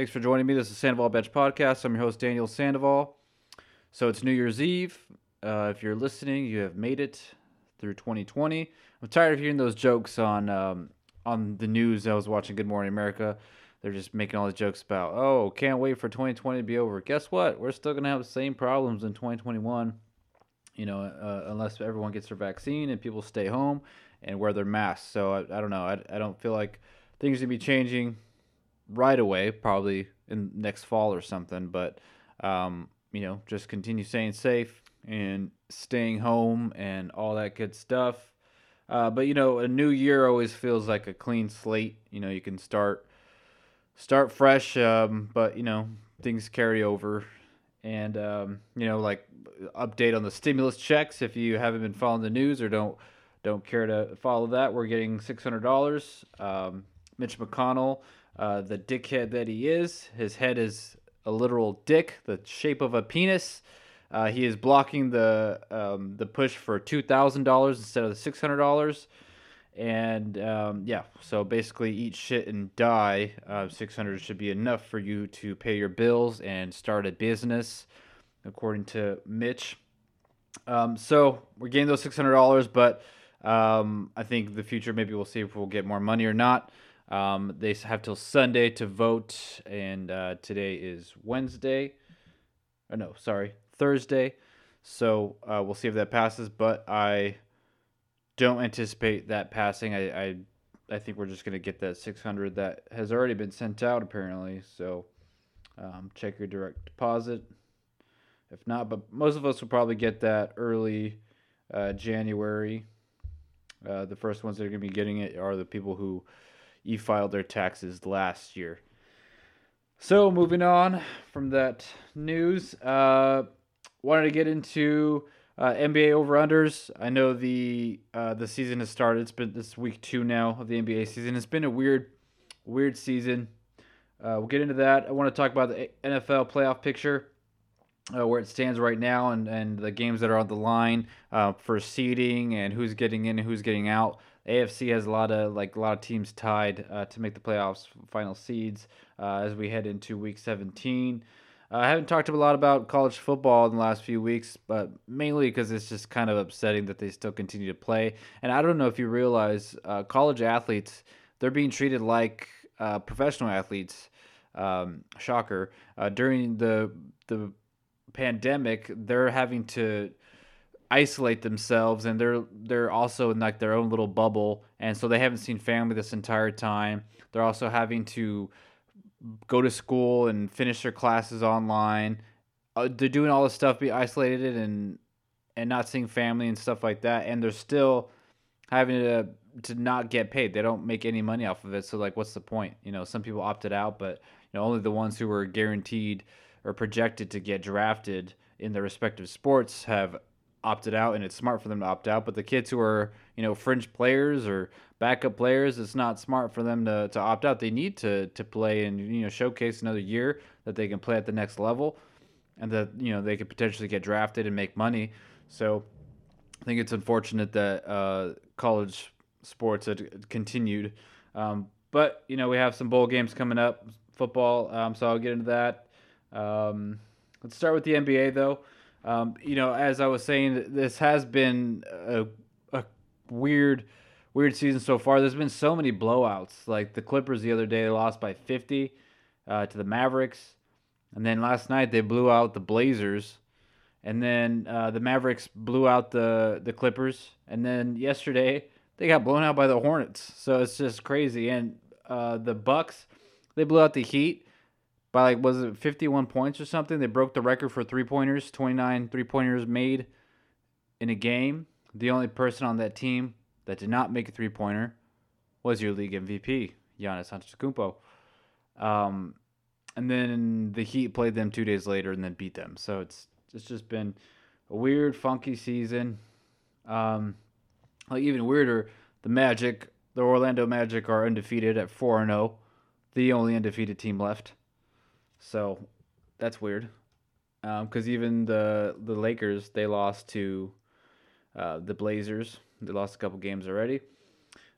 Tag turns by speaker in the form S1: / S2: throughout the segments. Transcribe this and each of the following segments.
S1: Thanks for joining me. This is Sandoval Bench Podcast. I'm your host, Daniel Sandoval. So it's New Year's Eve. Uh, if you're listening, you have made it through 2020. I'm tired of hearing those jokes on um, on the news. I was watching Good Morning America. They're just making all these jokes about, oh, can't wait for 2020 to be over. Guess what? We're still going to have the same problems in 2021, you know, uh, unless everyone gets their vaccine and people stay home and wear their masks. So I, I don't know. I, I don't feel like things are going to be changing right away, probably in next fall or something. But, um, you know, just continue staying safe and staying home and all that good stuff. Uh, but you know, a new year always feels like a clean slate. You know, you can start start fresh, um, but you know things carry over, and um, you know like update on the stimulus checks. If you haven't been following the news or don't don't care to follow that, we're getting six hundred dollars. Um, Mitch McConnell, uh, the dickhead that he is, his head is a literal dick, the shape of a penis. Uh, he is blocking the um, the push for two thousand dollars instead of the six hundred dollars, and um, yeah, so basically eat shit and die. Uh, six hundred should be enough for you to pay your bills and start a business, according to Mitch. Um, so we're getting those six hundred dollars, but um, I think the future maybe we'll see if we'll get more money or not. Um, they have till Sunday to vote, and uh, today is Wednesday. Oh no, sorry, Thursday. So uh, we'll see if that passes, but I don't anticipate that passing. I I, I think we're just gonna get that 600 that has already been sent out apparently. So um, check your direct deposit. If not, but most of us will probably get that early uh, January. Uh, the first ones that are gonna be getting it are the people who e-filed their taxes last year. So moving on from that news, uh, wanted to get into uh, NBA over unders. I know the uh, the season has started. It's been this week two now of the NBA season. It's been a weird, weird season. Uh, we'll get into that. I want to talk about the NFL playoff picture, uh, where it stands right now, and, and the games that are on the line uh, for seeding and who's getting in and who's getting out. AFC has a lot of like a lot of teams tied uh, to make the playoffs, final seeds as we head into Week 17. Uh, I haven't talked a lot about college football in the last few weeks, but mainly because it's just kind of upsetting that they still continue to play. And I don't know if you realize, uh, college athletes they're being treated like uh, professional athletes. Um, shocker! Uh, during the the pandemic, they're having to isolate themselves, and they're they're also in like their own little bubble, and so they haven't seen family this entire time. They're also having to go to school and finish their classes online. Uh, they're doing all this stuff, be isolated and and not seeing family and stuff like that, and they're still having to to not get paid. They don't make any money off of it. So like, what's the point? You know, some people opted out, but you know, only the ones who were guaranteed or projected to get drafted in their respective sports have opted out, and it's smart for them to opt out. But the kids who are you know fringe players or backup players, it's not smart for them to, to opt out. They need to to play and you know showcase another year that they can play at the next level, and that you know they could potentially get drafted and make money. So I think it's unfortunate that uh, college sports had continued. Um, but you know we have some bowl games coming up, football. Um, so I'll get into that. Um, let's start with the NBA though. Um, you know, as I was saying, this has been a, a weird weird season so far. There's been so many blowouts. Like the Clippers the other day, they lost by 50 uh, to the Mavericks, and then last night they blew out the Blazers, and then uh, the Mavericks blew out the the Clippers, and then yesterday they got blown out by the Hornets. So it's just crazy. And uh, the Bucks, they blew out the Heat by like was it 51 points or something? They broke the record for three pointers, 29 three pointers made in a game. The only person on that team that did not make a three pointer was your league MVP, Giannis Antetokounmpo. Um, and then the Heat played them two days later and then beat them. So it's it's just been a weird, funky season. Um, like even weirder, the Magic, the Orlando Magic are undefeated at four and zero, oh, the only undefeated team left. So that's weird. Because um, even the the Lakers they lost to uh, the Blazers they lost a couple games already.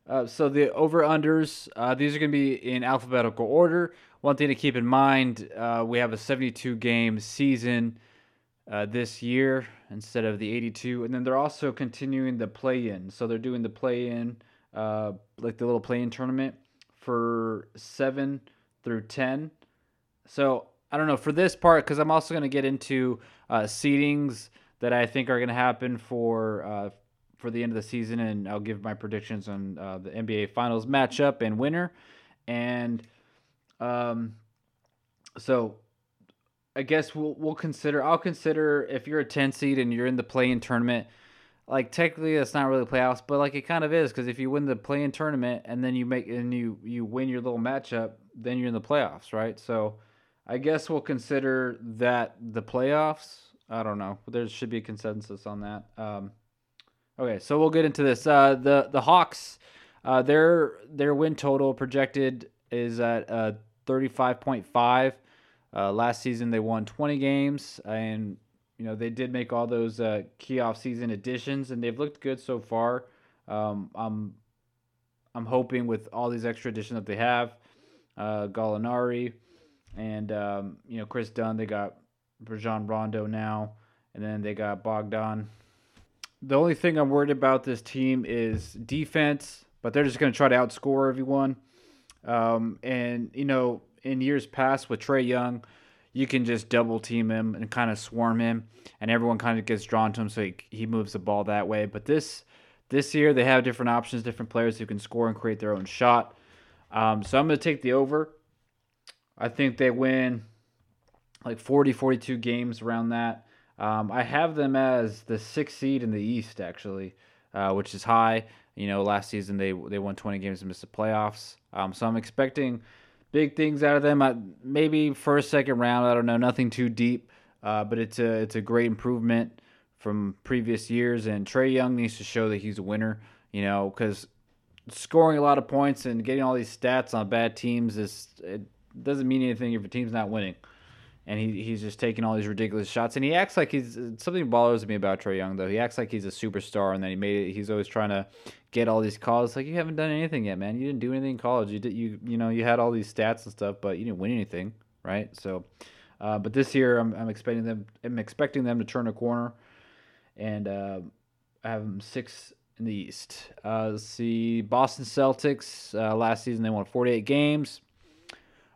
S1: Uh, so the over unders, uh, these are going to be in alphabetical order. One thing to keep in mind: uh, we have a 72 game season uh, this year instead of the 82, and then they're also continuing the play in. So they're doing the play in, uh, like the little play in tournament for seven through 10. So I don't know for this part because I'm also going to get into uh, seedings that I think are going to happen for uh, for the end of the season, and I'll give my predictions on uh, the NBA Finals matchup and winner. And um, so I guess we'll we'll consider. I'll consider if you're a 10 seed and you're in the play-in tournament. Like technically, that's not really playoffs, but like it kind of is because if you win the play-in tournament and then you make and you you win your little matchup, then you're in the playoffs, right? So I guess we'll consider that the playoffs. I don't know. There should be a consensus on that. Um, okay, so we'll get into this. Uh, the the Hawks, uh, their their win total projected is at uh, 35.5. Uh, last season they won 20 games, and you know they did make all those uh, key off season additions, and they've looked good so far. Um, I'm I'm hoping with all these extra additions that they have, uh, Gallinari, and um, you know Kris Dunn. They got Rajon Rondo now, and then they got Bogdan. The only thing I'm worried about this team is defense, but they're just going to try to outscore everyone. Um, and you know, in years past with Trae Young, you can just double team him and kind of swarm him, and everyone kind of gets drawn to him, so he, he moves the ball that way. But this this year they have different options, different players who can score and create their own shot. Um, so I'm going to take the over. I think they win like 40, 42 games around that. Um, I have them as the sixth seed in the East, actually, uh, which is high. You know, last season they they won 20 games and missed the playoffs. Um, so I'm expecting big things out of them. I, maybe first, second round. I don't know. Nothing too deep, uh, but it's a it's a great improvement from previous years. And Trae Young needs to show that he's a winner. You know, because scoring a lot of points and getting all these stats on bad teams is it doesn't mean anything if a team's not winning. And he, he's just taking all these ridiculous shots, and he acts like he's something bothers me about Trae Young though. He acts like he's a superstar, and then he made it. He's always trying to get all these calls. Like you haven't done anything yet, man. You didn't do anything in college. You did you you know you had all these stats and stuff, but you didn't win anything, right? So, uh, but this year I'm, I'm expecting them. I'm expecting them to turn a corner, and uh, I have them six in the East. Uh, let's see, Boston Celtics. Uh, last season they won 48 games.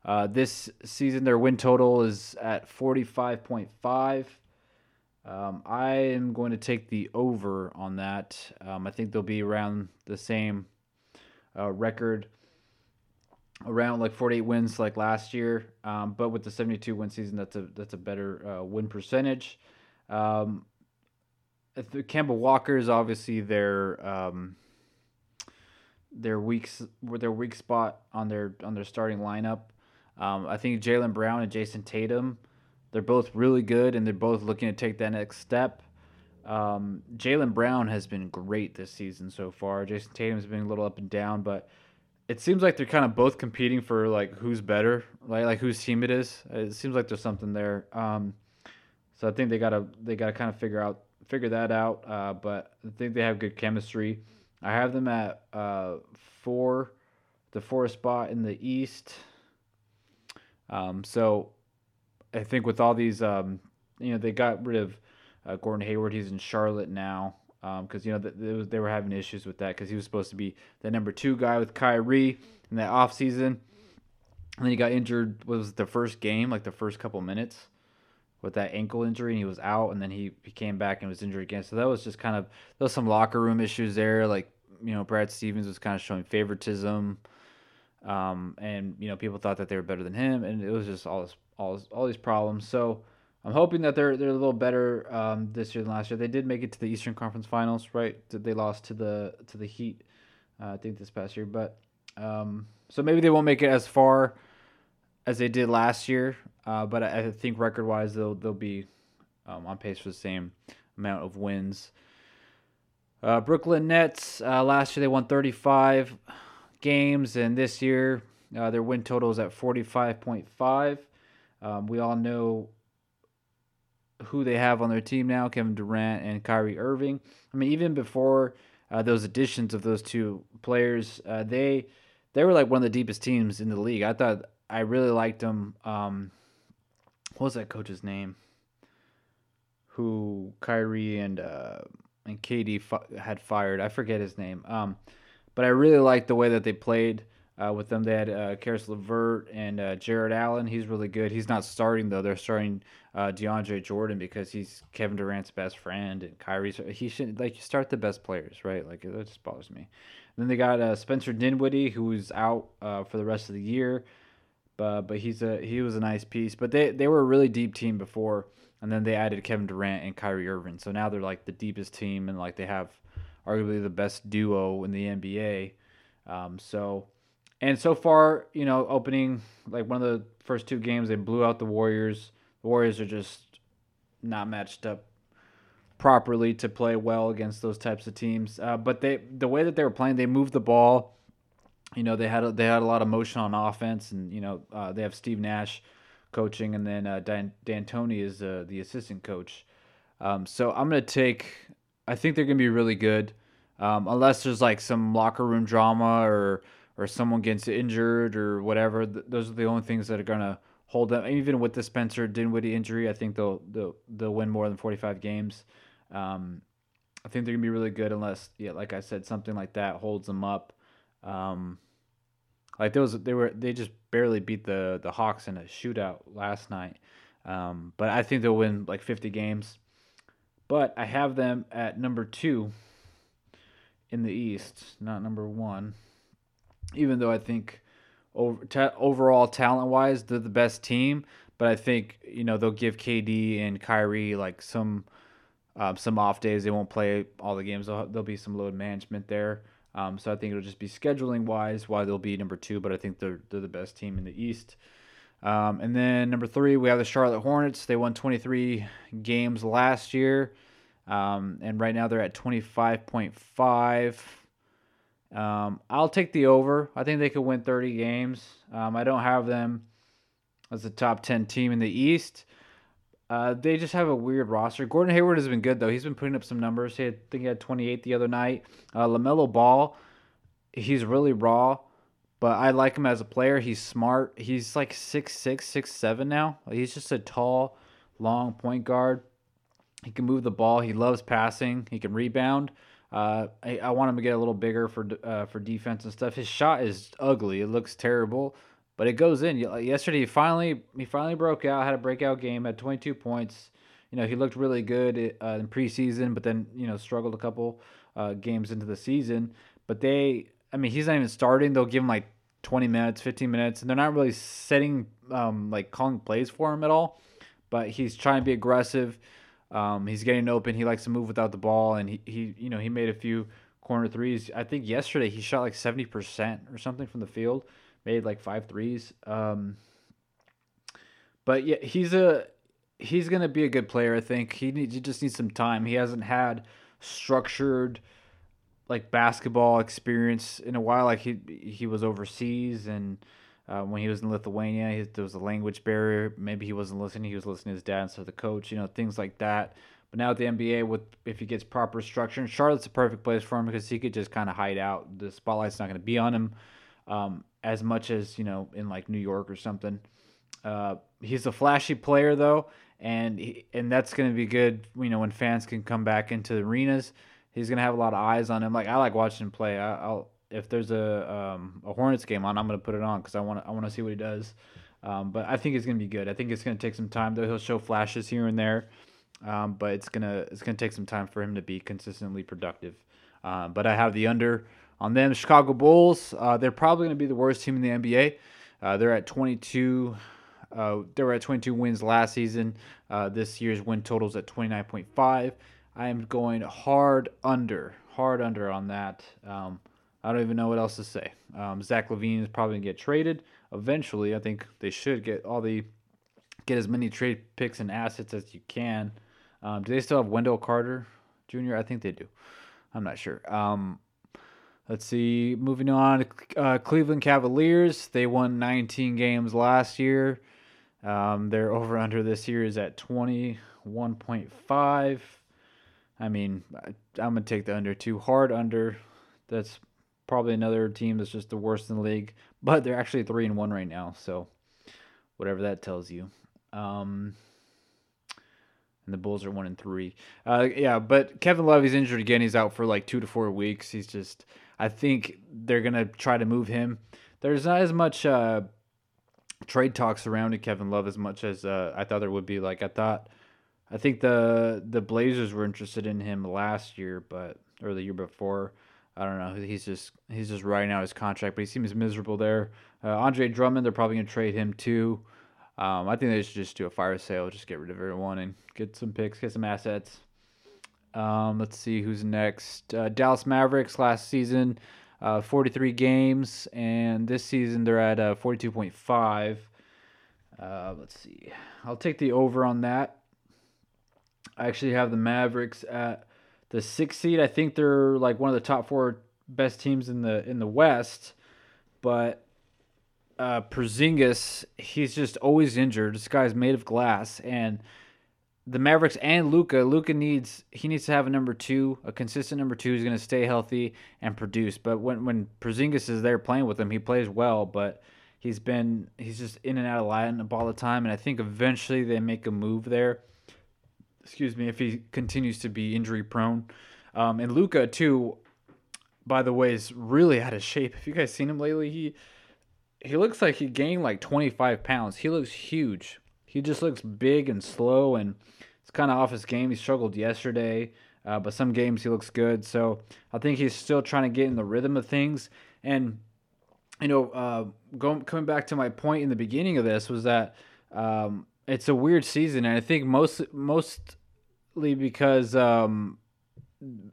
S1: Uh, this season, their win total is at 45.5. Um, I am going to take the over on that. Um, I think they'll be around the same uh, record, around like 48 wins like last year. Um, but with the 72 win season, that's a that's a better uh, win percentage. Um, Kemba Walker is obviously their um, their weak their weak spot on their on their starting lineup. Um, I think Jaylen Brown and Jayson Tatum, they're both really good and they're both looking to take that next step. Um, Jaylen Brown has been great this season so far. Jayson Tatum's been a little up and down, but it seems like they're kind of both competing for like who's better, like like whose team it is. It seems like there's something there. Um, so I think they gotta they gotta kind of figure out figure that out. Uh, but I think they have good chemistry. I have them at uh, four, the fourth spot in the East. Um, so I think with all these, um, you know, they got rid of uh, Gordon Hayward. He's in Charlotte now because um, you know they, was, they were having issues with that because he was supposed to be the number two guy with Kyrie in that offseason. And then he got injured. Was the first game, like the first couple minutes, with that ankle injury, and he was out. And then he, he came back and was injured again. So that was just kind of there was some locker room issues there. Like you know, Brad Stevens was kind of showing favoritism. Um, and you know people thought that they were better than him, and it was just all this, all this, all these problems. So I'm hoping that they're they're a little better um, this year than last year. They did make it to the Eastern Conference Finals, right? They lost to the to the Heat, uh, I think this past year, but um, so maybe they won't make it as far as they did last year. Uh, but I, I think record wise they'll they'll be um, on pace for the same amount of wins. Uh, Brooklyn Nets uh, last year they won 35 games, and this year uh, their win total is at 45.5. Um, we all know who they have on their team now Kevin Durant and Kyrie Irving. I mean, even before uh, those additions of those two players, uh, they they were like one of the deepest teams in the league. I thought I really liked them. Um, what was that coach's name? Who Kyrie and uh, and KD had fired? I forget his name. Um, but I really liked the way that they played uh, with them. They had uh, Caris LeVert and uh, Jarrett Allen. He's really good. He's not starting though. They're starting uh, DeAndre Jordan because he's Kevin Durant's best friend and Kyrie's. He should like you start the best players, right? Like that just bothers me. And then they got uh, Spencer Dinwiddie, who's out uh, for the rest of the year, but but he's a he was a nice piece. But they they were a really deep team before, and then they added Kevin Durant and Kyrie Irving. So now they're like the deepest team, and like they have arguably the best duo in the NBA. Um, so and so far, you know, opening like one of the first two games, they blew out the Warriors. The Warriors are just not matched up properly to play well against those types of teams. Uh, but they, the way that they were playing, they moved the ball. You know, they had a, they had a lot of motion on offense, and you know, uh, they have Steve Nash coaching, and then uh, Dan D'Antoni is uh, the assistant coach. Um, so I'm gonna take. I think they're gonna be really good, um, unless there's like some locker room drama or or someone gets injured or whatever. Th- those are the only things that are gonna hold them. Even with the Spencer Dinwiddie injury, I think they'll they'll they'll win more than 45 games. Um, I think they're gonna be really good unless, yeah, like I said, something like that holds them up. Um, like those, they were they just barely beat the the Hawks in a shootout last night. Um, but I think they'll win like 50 games. But I have them at number two in the East, not number one even though I think over, overall talent wise they're the best team, but I think you know they'll give KD and Kyrie like some um, some off days. They won't play all the games. There'll, there'll be some load management there. Um, so I think it'll just be scheduling wise why they'll be number two, but I think they're they're the best team in the East. Um, and then number three, we have the Charlotte Hornets. They won 23 games last year, um, and right now they're at 25.5. Um, I'll take the over. I think they could win 30 games. Um, I don't have them as a top 10 team in the East. Uh, they just have a weird roster. Gordon Hayward has been good though. He's been putting up some numbers. He had, I think he had 28 the other night. Uh, LaMelo Ball, he's really raw, but I like him as a player. He's smart. He's like six six, six seven now. He's just a tall, long point guard. He can move the ball. He loves passing. He can rebound. Uh, I, I, want him to get a little bigger for uh, for defense and stuff. His shot is ugly; it looks terrible, but it goes in. Yesterday, he finally he finally broke out, had a breakout game, had 22 points. You know, he looked really good uh, in preseason, but then you know struggled a couple uh, games into the season. But they, I mean, he's not even starting. They'll give him like 20 minutes, 15 minutes, and they're not really setting um, like calling plays for him at all. But he's trying to be aggressive. Um, he's getting open. He likes to move without the ball, and he, he you know he made a few corner threes. I think yesterday he shot like seventy percent or something from the field. Made like five threes. Um, but yeah, he's a he's gonna be a good player. I think he needs he just needs some time. He hasn't had structured like basketball experience in a while. Like he he was overseas and uh, when he was in Lithuania, he, there was a language barrier. Maybe he wasn't listening. He was listening to his dad instead of the coach. You know, things like that. But now at the NBA, with if he gets proper structure, and Charlotte's a perfect place for him because he could just kind of hide out. The spotlight's not going to be on him um, as much as you know in like New York or something. Uh, he's a flashy player though, and he, and that's going to be good. You know, when fans can come back into the arenas, he's to have a lot of eyes on him. Like I like watching him play. I, I'll if there's a um, a Hornets game on, I'm gonna put it on because I want I want to see what he does. Um, but I think it's gonna be good. I think it's gonna take some time though. He'll show flashes here and there, um, but it's gonna it's gonna take some time for him to be consistently productive. Um, but I have the under on them. Chicago Bulls. Uh, they're probably gonna be the worst team in the NBA. Uh, they're at 22. Uh, they were at 22 wins last season. Uh, this year's win totals at 29.5. I am going hard under, hard under on that. Um, I don't even know what else to say. Um, Zach LaVine is probably gonna get traded eventually. I think they should get all the get as many trade picks and assets as you can. Um, do they still have Wendell Carter Jr.? I think they do. I'm not sure. Um, let's see. Moving on, uh, Cleveland Cavaliers. They won 19 games last year. Um, their over under this year is at 21.5. I mean, I, I'm gonna take the under two hard under. That's probably another team that's just the worst in the league, but they're actually three and one right now. So whatever that tells you. Um, and the Bulls are one and three. Uh, yeah, but Kevin Love is injured again. He's out for like two to four weeks. He's just. I think they're gonna try to move him. There's not as much uh, trade talk surrounding Kevin Love as much as uh, I thought there would be. Like I thought, I think the the Blazers were interested in him last year, but or the year before. I don't know. He's just he's just writing out his contract, but he seems miserable there. Uh, Andre Drummond, they're probably gonna trade him too. Um, I think they should just do a fire sale, just get rid of everyone and get some picks, get some assets. Um, let's see who's next. Uh, Dallas Mavericks last season, uh, 43 games, and this season they're at uh, 42.5. Uh, let's see. I'll take the over on that. I actually have the Mavericks at the sixth seed. I think they're like one of the top four best teams in the in the West, but uh, Porzingis, he's just always injured. This guy's made of glass, and the Mavericks and Luka. Luka needs he needs to have a number two, a consistent number two who's going to stay healthy and produce. But when when Porzingis is there playing with him, he plays well, but he's been he's just in and out of lineup all the time, and I think eventually they make a move there. Excuse me, if he continues to be injury prone, um, and Luka too. By the way, is really out of shape. Have you guys seen him lately? He he looks like he gained like 25 pounds. He looks huge. He just looks big and slow, and it's kind of off his game. He struggled yesterday, uh, but some games he looks good. So I think he's still trying to get in the rhythm of things. And you know, uh, going coming back to my point in the beginning of this was that um, it's a weird season, and I think most mostly because um,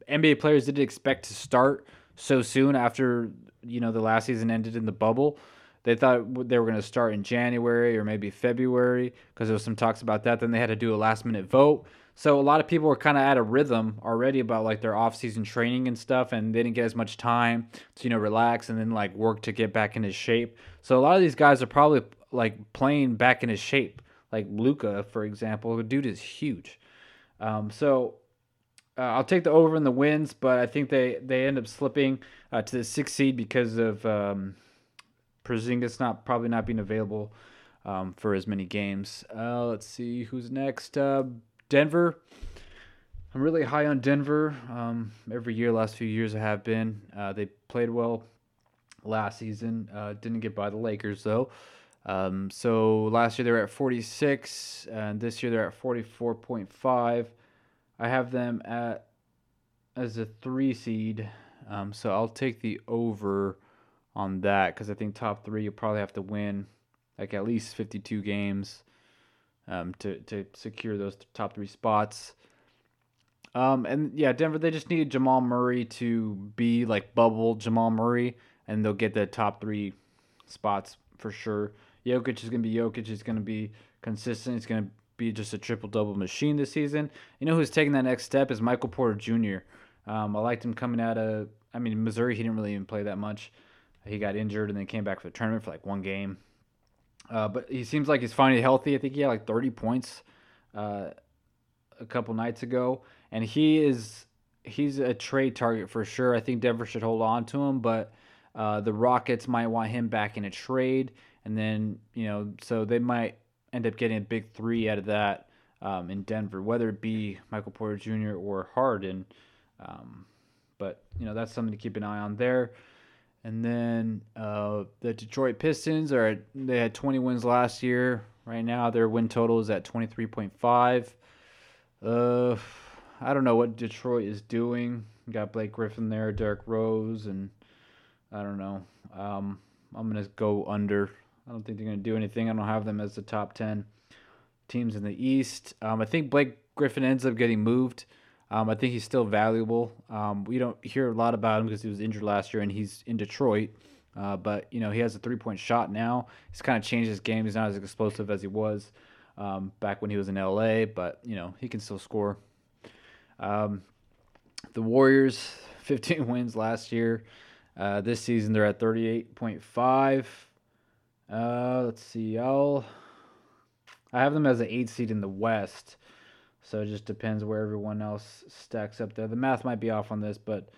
S1: NBA players didn't expect to start so soon after you know the last season ended in the bubble. They thought they were going to start in January or maybe February because there was some talks about that. Then they had to do a last minute vote. So a lot of people were kind of at a rhythm already about like their off season training and stuff, and they didn't get as much time to you know relax and then like work to get back into shape. So a lot of these guys are probably like playing back in his shape. Like Luka, for example, the dude is huge. Um, so uh, I'll take the over in the wins, but I think they they end up slipping uh, to the sixth seed because of um, Porzingis not probably not being available um, for as many games. Uh, let's see who's next. Uh, Denver. I'm really high on Denver. Um, every year, last few years, I have been. Uh, they played well last season. Uh, didn't get by the Lakers though. Um, so last year they were at 46, and this year they're at 44.5. I have them at as a three seed. Um, so I'll take the over on that because I think top three you'll probably have to win like at least 52 games um, to to secure those top three spots. Um, and yeah, Denver they just needed Jamal Murray to be like bubble Jamal Murray, and they'll get the top three spots for sure. Jokic is gonna be Jokic. He's gonna be consistent. He's gonna be just a triple double machine this season. You know who's taking that next step is Michael Porter Jr. Um, I liked him coming out of. I mean, Missouri. He didn't really even play that much. He got injured and then came back for the tournament for like one game. Uh, but he seems like he's finally healthy. I think he had like 30 points uh, a couple nights ago, and he is he's a trade target for sure. I think Denver should hold on to him, but uh, the Rockets might want him back in a trade, and then you know, so they might end up getting a big three out of that um, in Denver, whether it be Michael Porter Jr. or Harden. Um, but you know, that's something to keep an eye on there. And then uh, the Detroit Pistons are they had 20 wins last year. Right now, their win total is at 23.5. Uh, I don't know what Detroit is doing. You got Blake Griffin there, Derrick Rose, and I don't know. Um, I'm gonna go under. I don't think they're gonna do anything. I don't have them as the top 10 teams in the East. Um, I think Blake Griffin ends up getting moved. Um, I think he's still valuable. Um, we don't hear a lot about him because he was injured last year and he's in Detroit. Uh, but you know he has a three point shot now. He's kind of changed his game. He's not as explosive as he was um, back when he was in LA, but you know he can still score. Um, the Warriors, 15 wins last year. Uh, this season they're at 38.5. Uh, let's see, I'll I have them as an eight seed in the West. So it just depends where everyone else stacks up there. The math might be off on this, but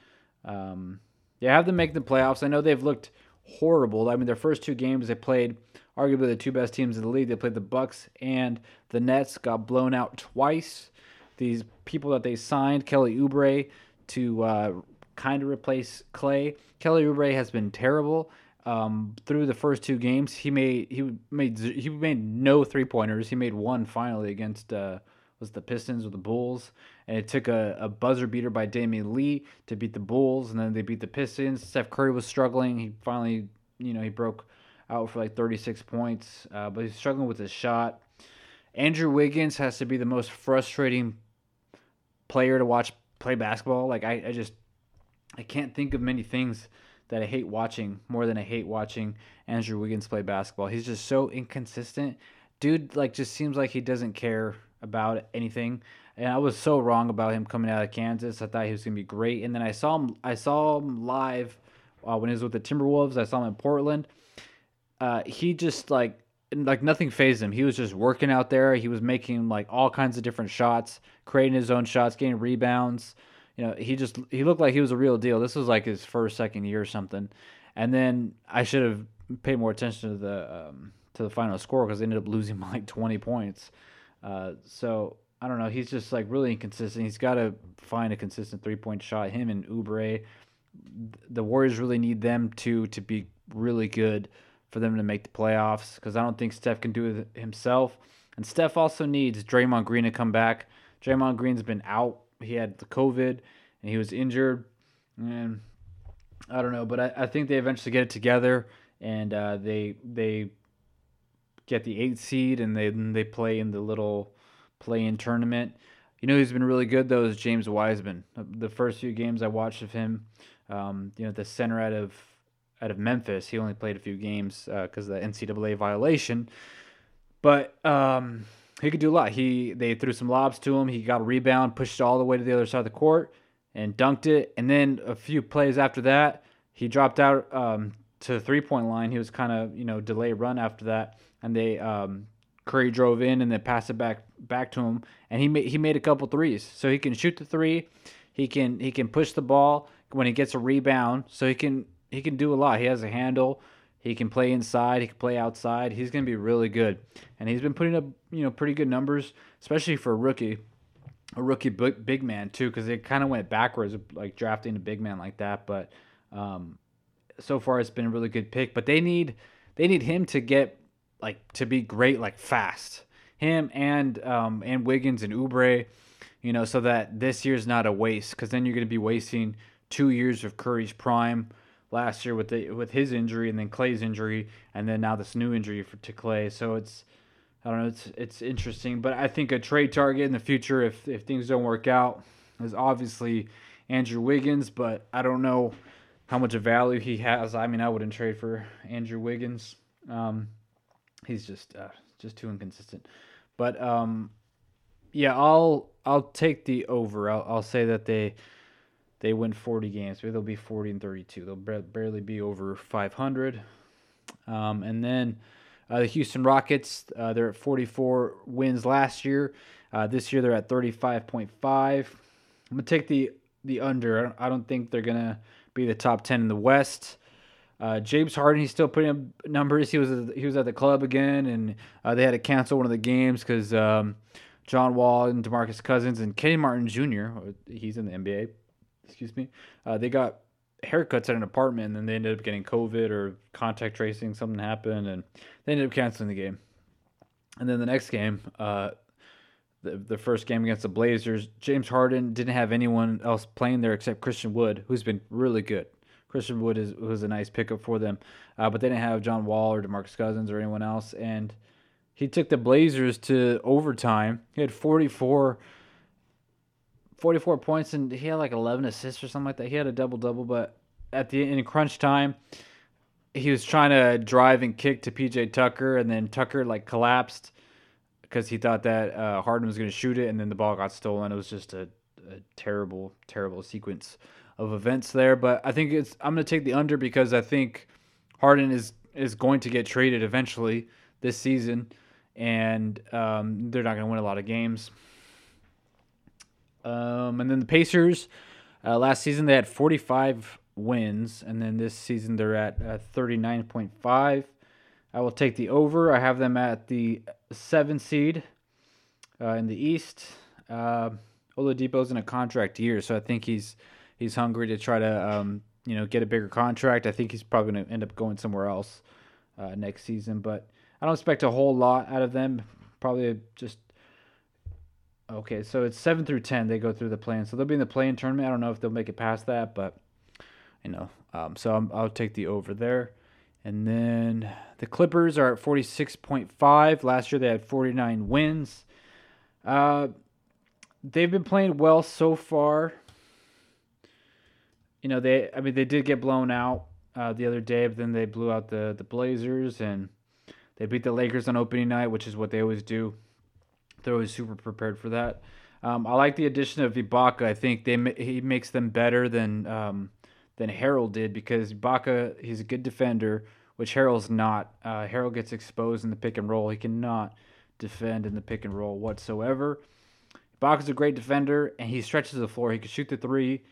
S1: um, yeah, have them make the playoffs. I know they've looked horrible. I mean, their first two games they played arguably the two best teams in the league. They played the Bucks and the Nets. Got blown out twice. These people that they signed, Kelly Oubre, to uh, kind of replace Klay. Kelly Oubre has been terrible. Um, through the first two games, he made he made he made no three pointers. He made one finally against uh, was the Pistons or the Bulls, and it took a, a buzzer beater by Damion Lee to beat the Bulls, and then they beat the Pistons. Steph Curry was struggling. He finally, you know, he broke out for like 36 points, uh, but he's struggling with his shot. Andrew Wiggins has to be the most frustrating player to watch play basketball. Like I, I just I can't think of many things that I hate watching more than I hate watching Andrew Wiggins play basketball. He's just so inconsistent. Dude like just seems like he doesn't care about anything. And I was so wrong about him coming out of Kansas. I thought he was gonna be great. And then I saw him I saw him live uh, when he was with the Timberwolves. I saw him in Portland. Uh, he just like like nothing phased him. He was just working out there. He was making like all kinds of different shots, creating his own shots, getting rebounds. You know, he just he looked like he was a real deal. This was like his first, second year or something. And then I should have paid more attention to the um, to the final score because they ended up losing by like 20 points. Uh, so I don't know. He's just like really inconsistent. He's got to find a consistent three point shot. Him and Oubre, the Warriors really need them to to be really good for them to make the playoffs because I don't think Steph can do it himself. And Steph also needs Draymond Green to come back. Draymond Green's been out. He had the COVID and he was injured. And I don't know, but I, I think they eventually get it together and uh, they they get the eighth seed and they they play in the little play-in tournament. You know, he's been really good though. Is James Wiseman? The first few games I watched of him, um, you know, the center out of out of Memphis. He only played a few games because uh, of the NCAA violation, but um, he could do a lot. He they threw some lobs to him. He got a rebound, pushed it all the way to the other side of the court, and dunked it. And then a few plays after that, he dropped out um, to the three point line. He was kind of you know delay run after that, and they um, Curry drove in and then passed it back back to him, and he made he made a couple threes. So he can shoot the three, he can he can push the ball when he gets a rebound, so he can he can do a lot. He has a handle. He can play inside. He can play outside. He's going to be really good, and he's been putting up you know pretty good numbers, especially for a rookie, a rookie big, man too, because it kind of went backwards like drafting a big man like that. But um, so far, it's been a really good pick. But they need they need him to get like to be great like fast. Him and um, and Wiggins and Oubre, you know, so that this year's not a waste. Because then you're going to be wasting two years of Curry's prime last year with the with his injury and then Klay's injury and then now this new injury for to Klay. So it's I don't know, it's it's interesting, but I think a trade target in the future if if things don't work out is obviously Andrew Wiggins, but I don't know how much value he has. I mean, I wouldn't trade for Andrew Wiggins. Um, he's just uh, just too inconsistent. But um, yeah, I'll I'll take the over. I'll, I'll say that they they win 40 games. Maybe they'll be 40 and 32. They'll barely be over 500. Um, and then uh, the Houston Rockets, uh, they're at 44 wins last year. Uh, this year they're at 35.5. I'm gonna take the the under. I don't, think they're gonna be the top 10 in the West. Uh, James Harden, he's still putting up numbers. He was he was at the club again, and uh, they had to cancel one of the games because um, John Wall and DeMarcus Cousins and Kenny Martin Jr. He's in the NBA excuse me, uh, they got haircuts at an apartment and then they ended up getting COVID or contact tracing. Something happened and they ended up canceling the game. And then the next game, uh, the, the first game against the Blazers, James Harden didn't have anyone else playing there except Christian Wood, who's been really good. Christian Wood is, was a nice pickup for them, uh, but they didn't have John Wall or DeMarcus Cousins or anyone else. And he took the Blazers to overtime. He had 44 44 points and he had like 11 assists or something like that. He had a double double, but at the in crunch time, he was trying to drive and kick to PJ Tucker, and then Tucker like collapsed because he thought that uh, Harden was going to shoot it, and then the ball got stolen. It was just a, a terrible, terrible sequence of events there. But I think it's I'm going to take the under because I think Harden is is going to get traded eventually this season, and um, they're not going to win a lot of games. Um, and then the Pacers, uh, last season they had 45 wins, and then this season they're at uh, 39.5. I will take the over. I have them at the seven seed uh, in the East. Uh, Oladipo's in a contract year, so I think he's he's hungry to try to um, you know get a bigger contract. I think he's probably going to end up going somewhere else uh, next season, but I don't expect a whole lot out of them. Probably just okay. So it's seven through ten. They go through the plan, so they'll be in the play-in tournament. I don't know if they'll make it past that, but you know, um, so i will take the over there. And then the Clippers are at 46.5. Last year they had 49 wins. Uh, they've been playing well so far. You know, they I mean they did get blown out uh, the other day, but then they blew out the the Blazers and they beat the Lakers on opening night, which is what they always do. They're always super prepared for that. Um, I like the addition of Ibaka. I think they he makes them better than um, than Harrell did because Ibaka he's a good defender, which Harrell's not. Uh, Harrell gets exposed in the pick and roll. He cannot defend in the pick and roll whatsoever. Ibaka's a great defender and he stretches the floor. He can shoot the three,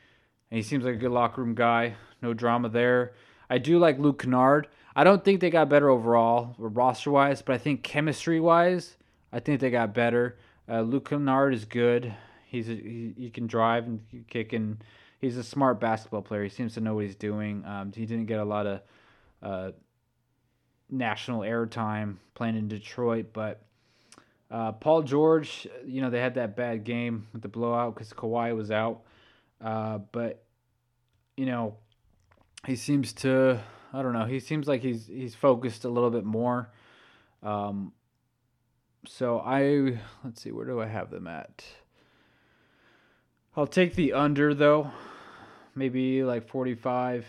S1: and he seems like a good locker room guy. No drama there. I do like Luke Kennard. I don't think they got better overall roster wise, but I think chemistry wise, I think they got better. Uh, Luke Kennard is good. He's a, he, he can drive and kick and he's a smart basketball player. He seems to know what he's doing. Um, he didn't get a lot of uh, national airtime playing in Detroit, but uh, Paul George, you know, they had that bad game with the blowout because Kawhi was out. Uh, but you know, he seems to I don't know. He seems like he's he's focused a little bit more. Um, so I let's see, where do I have them at? I'll take the under though maybe like 45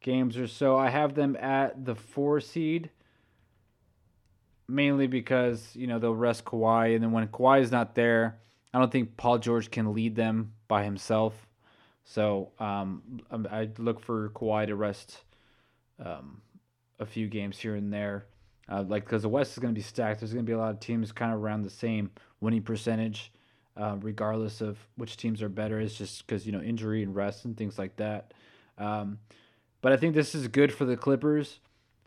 S1: games or so. I have them at the four seed mainly because, you know, they'll rest Kawhi. And then when Kawhi is not there, I don't think Paul George can lead them by himself. So um, I look for Kawhi to rest um, a few games here and there. Uh, like, because the West is going to be stacked. There's going to be a lot of teams kind of around the same winning percentage uh, regardless of which teams are better. It's just because you know injury and rest and things like that. Um, but I think this is good for the Clippers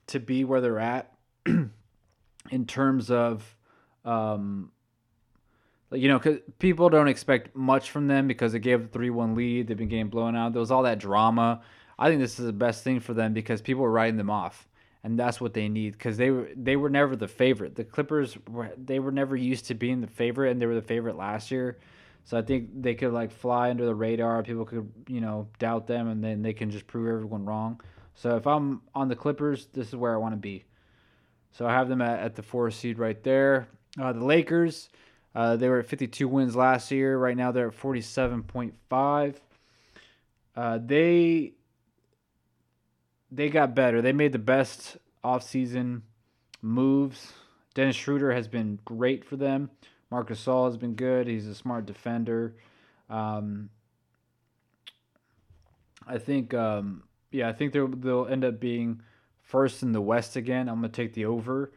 S1: to be where they're at in terms of, um, you know, because people don't expect much from them because they gave a three-one lead. They've been getting blown out. There was all that drama. I think this is the best thing for them because people are writing them off and that's what they need because they were they were never the favorite. The Clippers were they were never used to being the favorite, and they were the favorite last year. So I think they could like fly under the radar. People could you know doubt them, and then they can just prove everyone wrong. So if I'm on the Clippers, this is where I want to be. So I have them at, at the four seed right there. Uh, the Lakers, uh, they were at 52 wins last year. Right now they're at 47.5. Uh, they they got better. They made the best offseason moves. Dennis Schroeder has been great for them. Marcus Gasol has been good. He's a smart defender. Um, I think, um, yeah, I think they'll end up being first in the West again. I'm gonna take the over,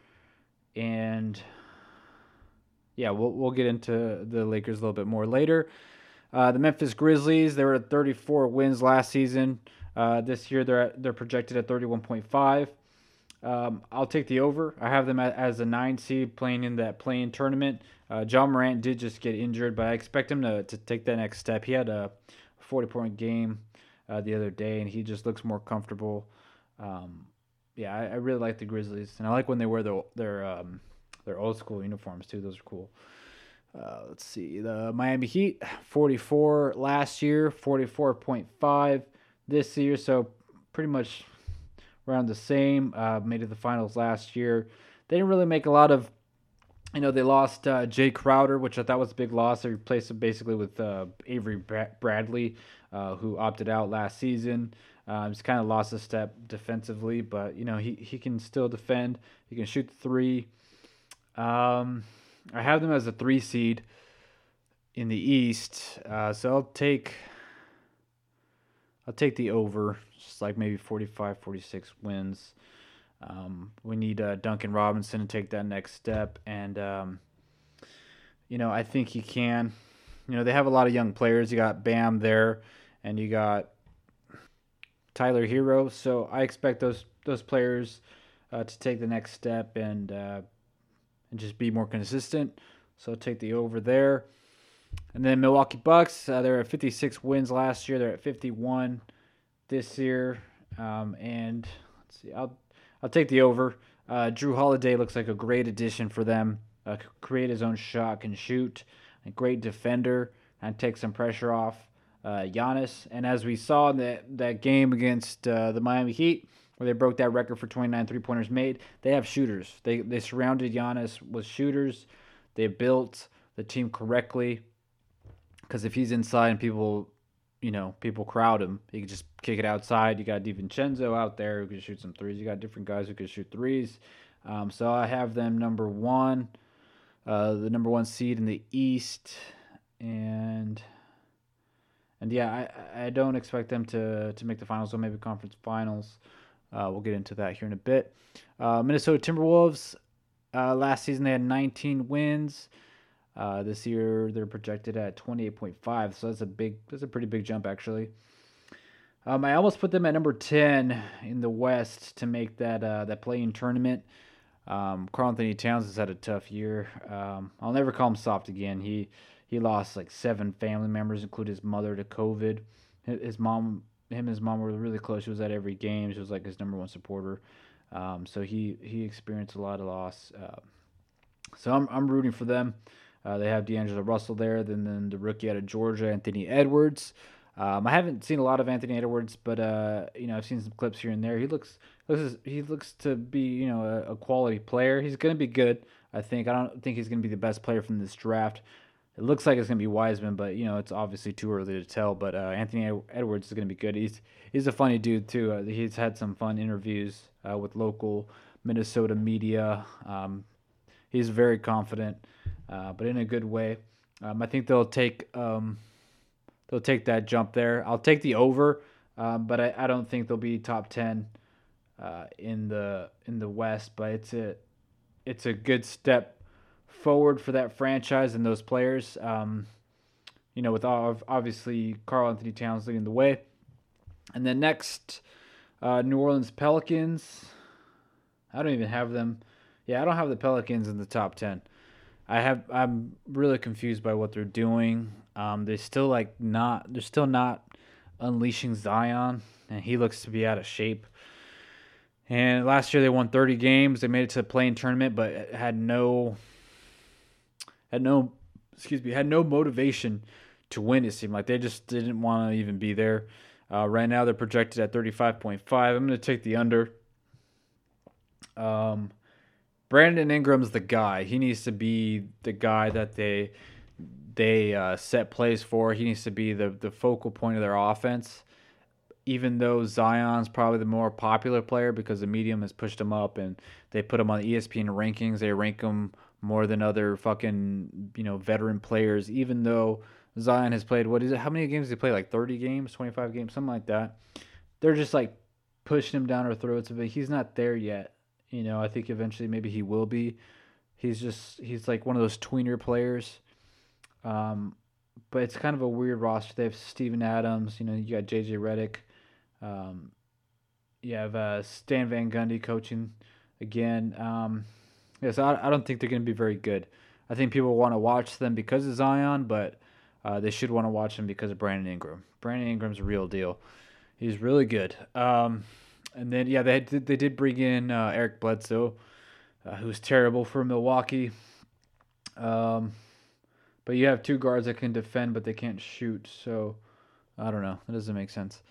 S1: and yeah, we'll we'll get into the Lakers a little bit more later. Uh, the Memphis Grizzlies, they were at 34 wins last season. Uh, this year they're at, they're projected at 31.5. Um, I'll take the over. I have them as a nine seed playing in that play-in tournament. Uh, Ja Morant did just get injured, but I expect him to, to take that next step. He had a 40 point game uh, the other day, and he just looks more comfortable. Um, yeah, I, I, really like the Grizzlies, and I like when they wear their their um, their old school uniforms too. Those are cool. Uh, let's see the Miami Heat, 44 last year, 44.5 this year, so pretty much around the same. Uh, made it to the finals last year. They didn't really make a lot of, you know, they lost uh, Jae Crowder, which I thought was a big loss. They replaced him basically with uh, Avery Bradley, uh, who opted out last season. Um, he's kind of lost a step defensively, but you know he he can still defend. He can shoot three. Um, I have them as a three seed in the East, uh, so I'll take I'll take the over, just like maybe 45, 46 wins. Um, we need uh, Duncan Robinson to take that next step, and um, you know I think he can. you know, they have a lot of young players. You got Bam there, and you got Tyler Herro. So I expect those those players uh, to take the next step and uh, and just be more consistent. So take the over there. And then Milwaukee Bucks, uh, they're at 56 wins last year. They're at 51 this year. Um, and let's see, I'll I'll take the over. Uh, Jrue Holiday looks like a great addition for them. Uh, create his own shot, can shoot, a great defender, and take some pressure off uh, Giannis. And as we saw in that, that game against uh, the Miami Heat, where they broke that record for 29 three pointers made, they have shooters. They, they surrounded Giannis with shooters. They built the team correctly. Because if he's inside and people, you know, people crowd him, he can just kick it outside. You got DiVincenzo out there who can shoot some threes. You got different guys who can shoot threes. Um, so I have them number one, uh, the number one seed in the East, and and yeah, I, I don't expect them to to make the finals or maybe conference finals. Uh, we'll get into that here in a bit. Uh, Minnesota Timberwolves. Uh, last season they had 19 wins. Uh, this year they're projected at 28.5, so that's a big, that's a pretty big jump actually. Um, I almost put them at number 10 in the West to make that uh, that play-in tournament. Um, Karl-Anthony Towns has had a tough year. Um, I'll never call him soft again. He he lost like seven family members, including his mother, to COVID. His mom, him and his mom were really close. She was at every game. She was like his number one supporter. Um, so he he experienced a lot of loss. Uh, so I'm I'm rooting for them. Uh, they have D'Angelo Russell there. Then then the rookie out of Georgia, Anthony Edwards. Um, I haven't seen a lot of Anthony Edwards, but uh, you know I've seen some clips here and there. He looks looks he looks to be you know a, a quality player. He's going to be good. I think. I don't think he's going to be the best player from this draft. It looks like it's going to be Wiseman, but you know it's obviously too early to tell. But uh, Anthony Edwards is going to be good. He's he's a funny dude too. Uh, he's had some fun interviews uh, with local Minnesota media. Um, he's very confident, uh, but in a good way. Um, I think they'll take um, they'll take that jump there. I'll take the over, um, but I, I don't think they'll be top ten uh, in the in the West. But it's a it's a good step forward for that franchise and those players. Um, you know, with obviously Karl-Anthony Towns leading the way, and then next, uh, New Orleans Pelicans. I don't even have them. Yeah, I don't have the Pelicans in the top ten. I have. I'm really confused by what they're doing. Um, they're still like not. They're still not unleashing Zion, and he looks to be out of shape. And last year they won 30 games. They made it to the play-in tournament, but had no had no excuse me had no motivation to win. It seemed like they just didn't want to even be there. Uh, right now they're projected at 35.5. I'm going to take the under. Um, Brandon Ingram's the guy. He needs to be the guy that they they uh, set plays for. He needs to be the the focal point of their offense. Even though Zion's probably the more popular player because the medium has pushed him up and they put him on the ESPN rankings. They rank him more than other fucking you know veteran players. Even though Zion has played what is it? How many games did he play? Like thirty games, twenty five games, something like that. They're just like pushing him down our throats, but he's not there yet. You know, I think eventually maybe he will be. He's just he's like one of those tweener players. Um, but it's kind of a weird roster. They have Steven Adams. You know, you got JJ Redick. Um, you have uh, Stan Van Gundy coaching again. Um, Yes, I, I don't think they're going to be very good. I think people want to watch them because of Zion, but uh, they should want to watch them because of Brandon Ingram. Brandon Ingram's a real deal. He's really good. Um, and then yeah, they did, they did bring in uh, Eric Bledsoe, uh, who's terrible for Milwaukee. Um, but you have two guards that can defend, but they can't shoot. So I don't know. That doesn't make sense.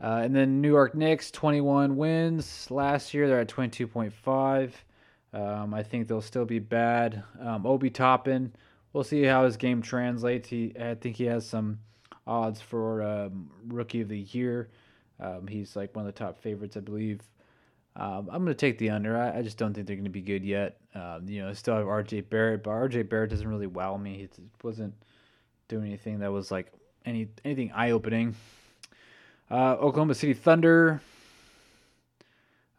S1: Uh, and then New York Knicks, 21 wins last year. They're at 22.5. Um, I think they'll still be bad. Um, Obi Toppin, we'll see how his game translates. He, I think he has some odds for um, rookie of the year. Um, he's like one of the top favorites, I believe. Um, I'm going to take the under. I, I, just don't think they're going to be good yet. Um, you know, I still have RJ Barrett, but RJ Barrett doesn't really wow me. He wasn't doing anything that was like any anything eye opening. Uh, Oklahoma City Thunder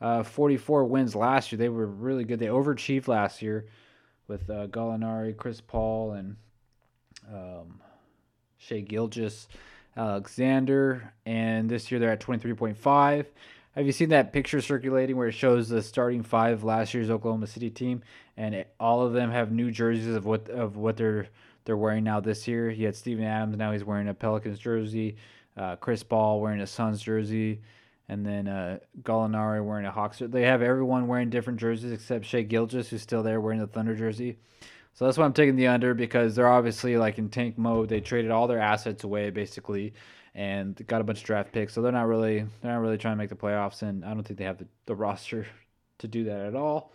S1: uh, 44 wins last year. They were really good. They overachieved last year with uh, Gallinari, Chris Paul, and um, Shai Gilgeous Alexander, and this year they're at 23.5. Have you seen that picture circulating where it shows the starting five last year's Oklahoma City team, and it, all of them have new jerseys of what of what they're they're wearing now this year? He had Steven Adams, now he's wearing a Pelicans jersey. Uh, Chris Paul wearing a Suns jersey, and then uh, Gallinari wearing a Hawks. They have everyone wearing different jerseys except Shai Gilgeous, who's still there wearing the Thunder jersey. So that's why I'm taking the under because they're obviously like in tank mode. They traded all their assets away basically, and got a bunch of draft picks. So they're not really they're not really trying to make the playoffs, and I don't think they have the, the roster to do that at all.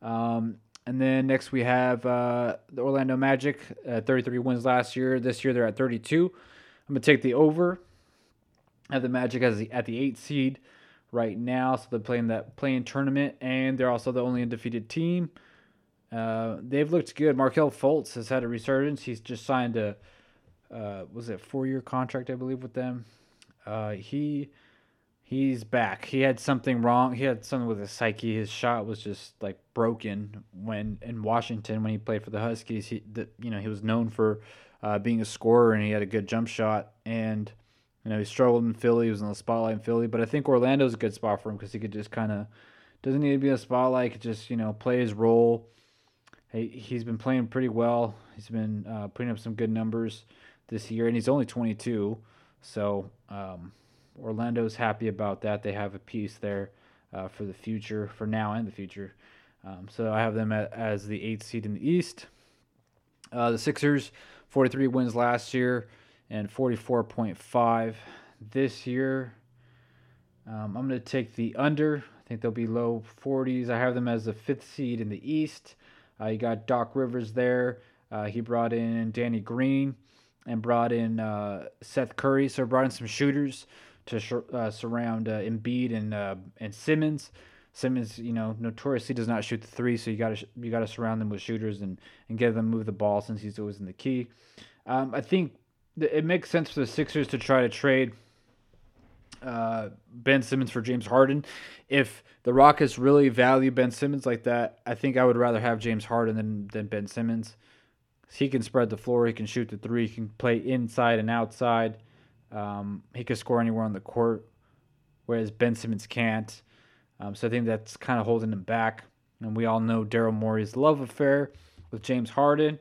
S1: Um, and then next we have uh, the Orlando Magic, uh, 33 wins last year. This year they're at 32. I'm gonna take the over. Have the Magic as the, at the eight seed right now, so they're playing that play-in tournament, and they're also the only undefeated team. Uh, they've looked good. Markelle Fultz has had a resurgence. He's just signed a uh, was it four year contract I believe with them. Uh, he he's back. He had something wrong. He had something with his psyche. His shot was just like broken when in Washington when he played for the Huskies. He the, you know he was known for uh, being a scorer and he had a good jump shot and. You know, he struggled in Philly. He was in the spotlight in Philly, but I think Orlando's a good spot for him because he could just kind of doesn't need to be the spotlight. Could just you know play his role he, he's been playing pretty well. He's been uh, putting up some good numbers this year, and he's only 22. So um, Orlando's happy about that. They have a piece there uh, for the future, for now and the future. Um, so I have them at, as the eighth seed in the East. Uh, the Sixers, 43 wins last year and 44.5 this year. Um, I'm going to take the under. I think they'll be low 40s. I have them as the fifth seed in the East. Uh, you got Doc Rivers there. Uh, he brought in Danny Green and brought in uh, Seth Curry. So brought in some shooters to sh- uh, surround uh, Embiid and uh, and Simmons. Simmons, you know, notoriously does not shoot the three, so you got to sh- you got to surround them with shooters and and get them move the ball since he's always in the key. Um, I think th- it makes sense for the Sixers to try to trade uh, Ben Simmons for James Harden. If the Rockets really value Ben Simmons like that, I think I would rather have James Harden than, than Ben Simmons. He can spread the floor. He can shoot the three. He can play inside and outside. Um, he can score anywhere on the court, whereas Ben Simmons can't. Um, so I think that's kind of holding him back. And we all know Daryl Morey's love affair with James Harden.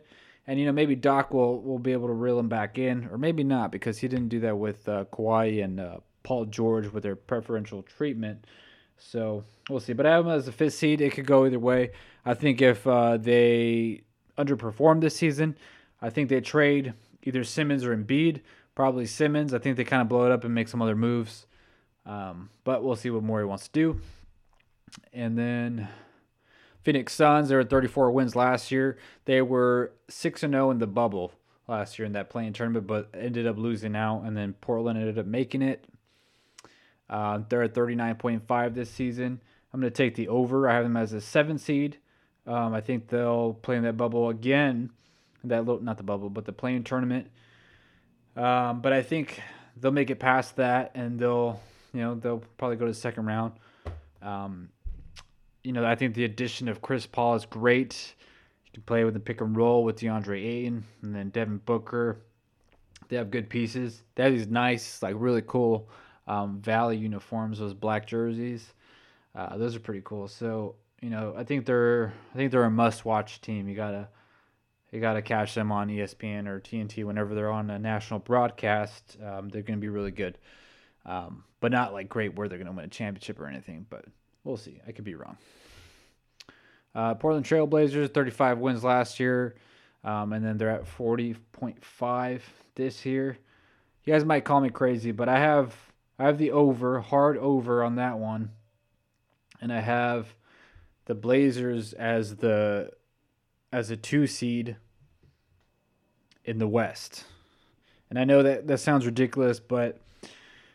S1: And, you know, maybe Doc will, will be able to reel him back in, or maybe not, because he didn't do that with uh, Kawhi and uh, Paul George with their preferential treatment. So we'll see. But I have them as a fifth seed. It could go either way. I think if uh, they underperform this season, I think they trade either Simmons or Embiid. Probably Simmons. I think they kind of blow it up and make some other moves. Um, but we'll see what Morey wants to do. And then Phoenix Suns, they were 34 wins last year. They were 6 and 0 in the bubble last year in that play-in tournament, but ended up losing out. And then Portland ended up making it. Uh, they're at 39.5 this season. I'm going to take the over. I have them as a seven seed. Um, I think they'll play in that bubble again. That not the bubble, but the play-in tournament. Um, but I think they'll make it past that, and they'll, you know, they'll probably go to the second round. Um, you know, I think the addition of Chris Paul is great. You can play with the pick and roll with DeAndre Ayton and then Devin Booker. They have good pieces. They have these nice, like really cool um, Valley uniforms, those black jerseys. Uh, those are pretty cool. So you know, I think they're I think they're a must-watch team. You gotta you gotta catch them on ESPN or TNT whenever they're on a national broadcast. Um, they're gonna be really good, um, but not like great where they're gonna win a championship or anything. But we'll see. I could be wrong. Uh, Portland Trailblazers, 35 wins last year, um, and then they're at 40.5 this year. You guys might call me crazy, but I have I have the over, hard over on that one. And I have the Blazers as the as a 2 seed in the West. And I know that that sounds ridiculous, but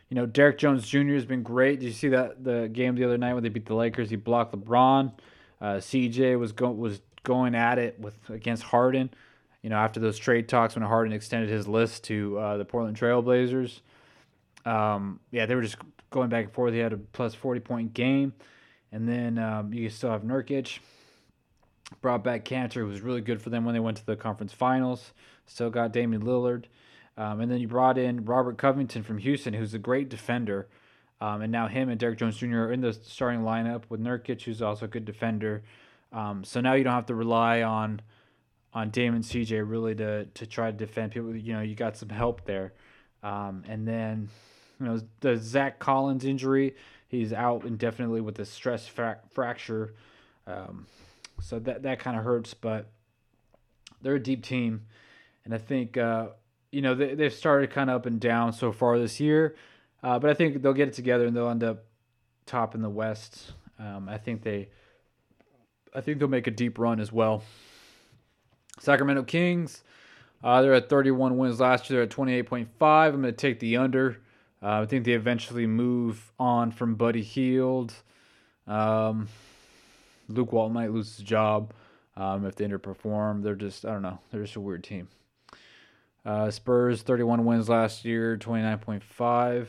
S1: you know, Derrick Jones Jr. has been great. Did you see that the game the other night when they beat the Lakers? He blocked LeBron. Uh, CJ was go- was going at it with against Harden. You know, after those trade talks when Harden extended his list to uh, the Portland Trailblazers. Um, yeah, they were just going back and forth. He had a plus 40 point game. And then um, you still have Nurkic. Brought back Kanter, who was really good for them when they went to the conference finals. Still got Damian Lillard. Um, and then you brought in Robert Covington from Houston, who's a great defender. Um, and now him and Derrick Jones Jr. are in the starting lineup with Nurkic, who's also a good defender. Um, so now you don't have to rely on on Damon CJ really to to try to defend people. You know, you got some help there. Um, and then you know the Zach Collins injury, he's out indefinitely with a stress fra- fracture. Um, so that that kind of hurts, but they're a deep team, and I think uh, you know they they've started kind of up and down so far this year. Uh, but I think they'll get it together and they'll end up top in the West. Um, I think they, I think they'll make a deep run as well. Sacramento Kings, uh, they're at 31 wins last year. They're at 28.5. I'm going to take the under. Uh, I think they eventually move on from Buddy Hield. Um, Luke Walton might lose his job um, if they underperform. They're just, I don't know, they're just a weird team. Uh, Spurs, 31 wins last year, 29.5.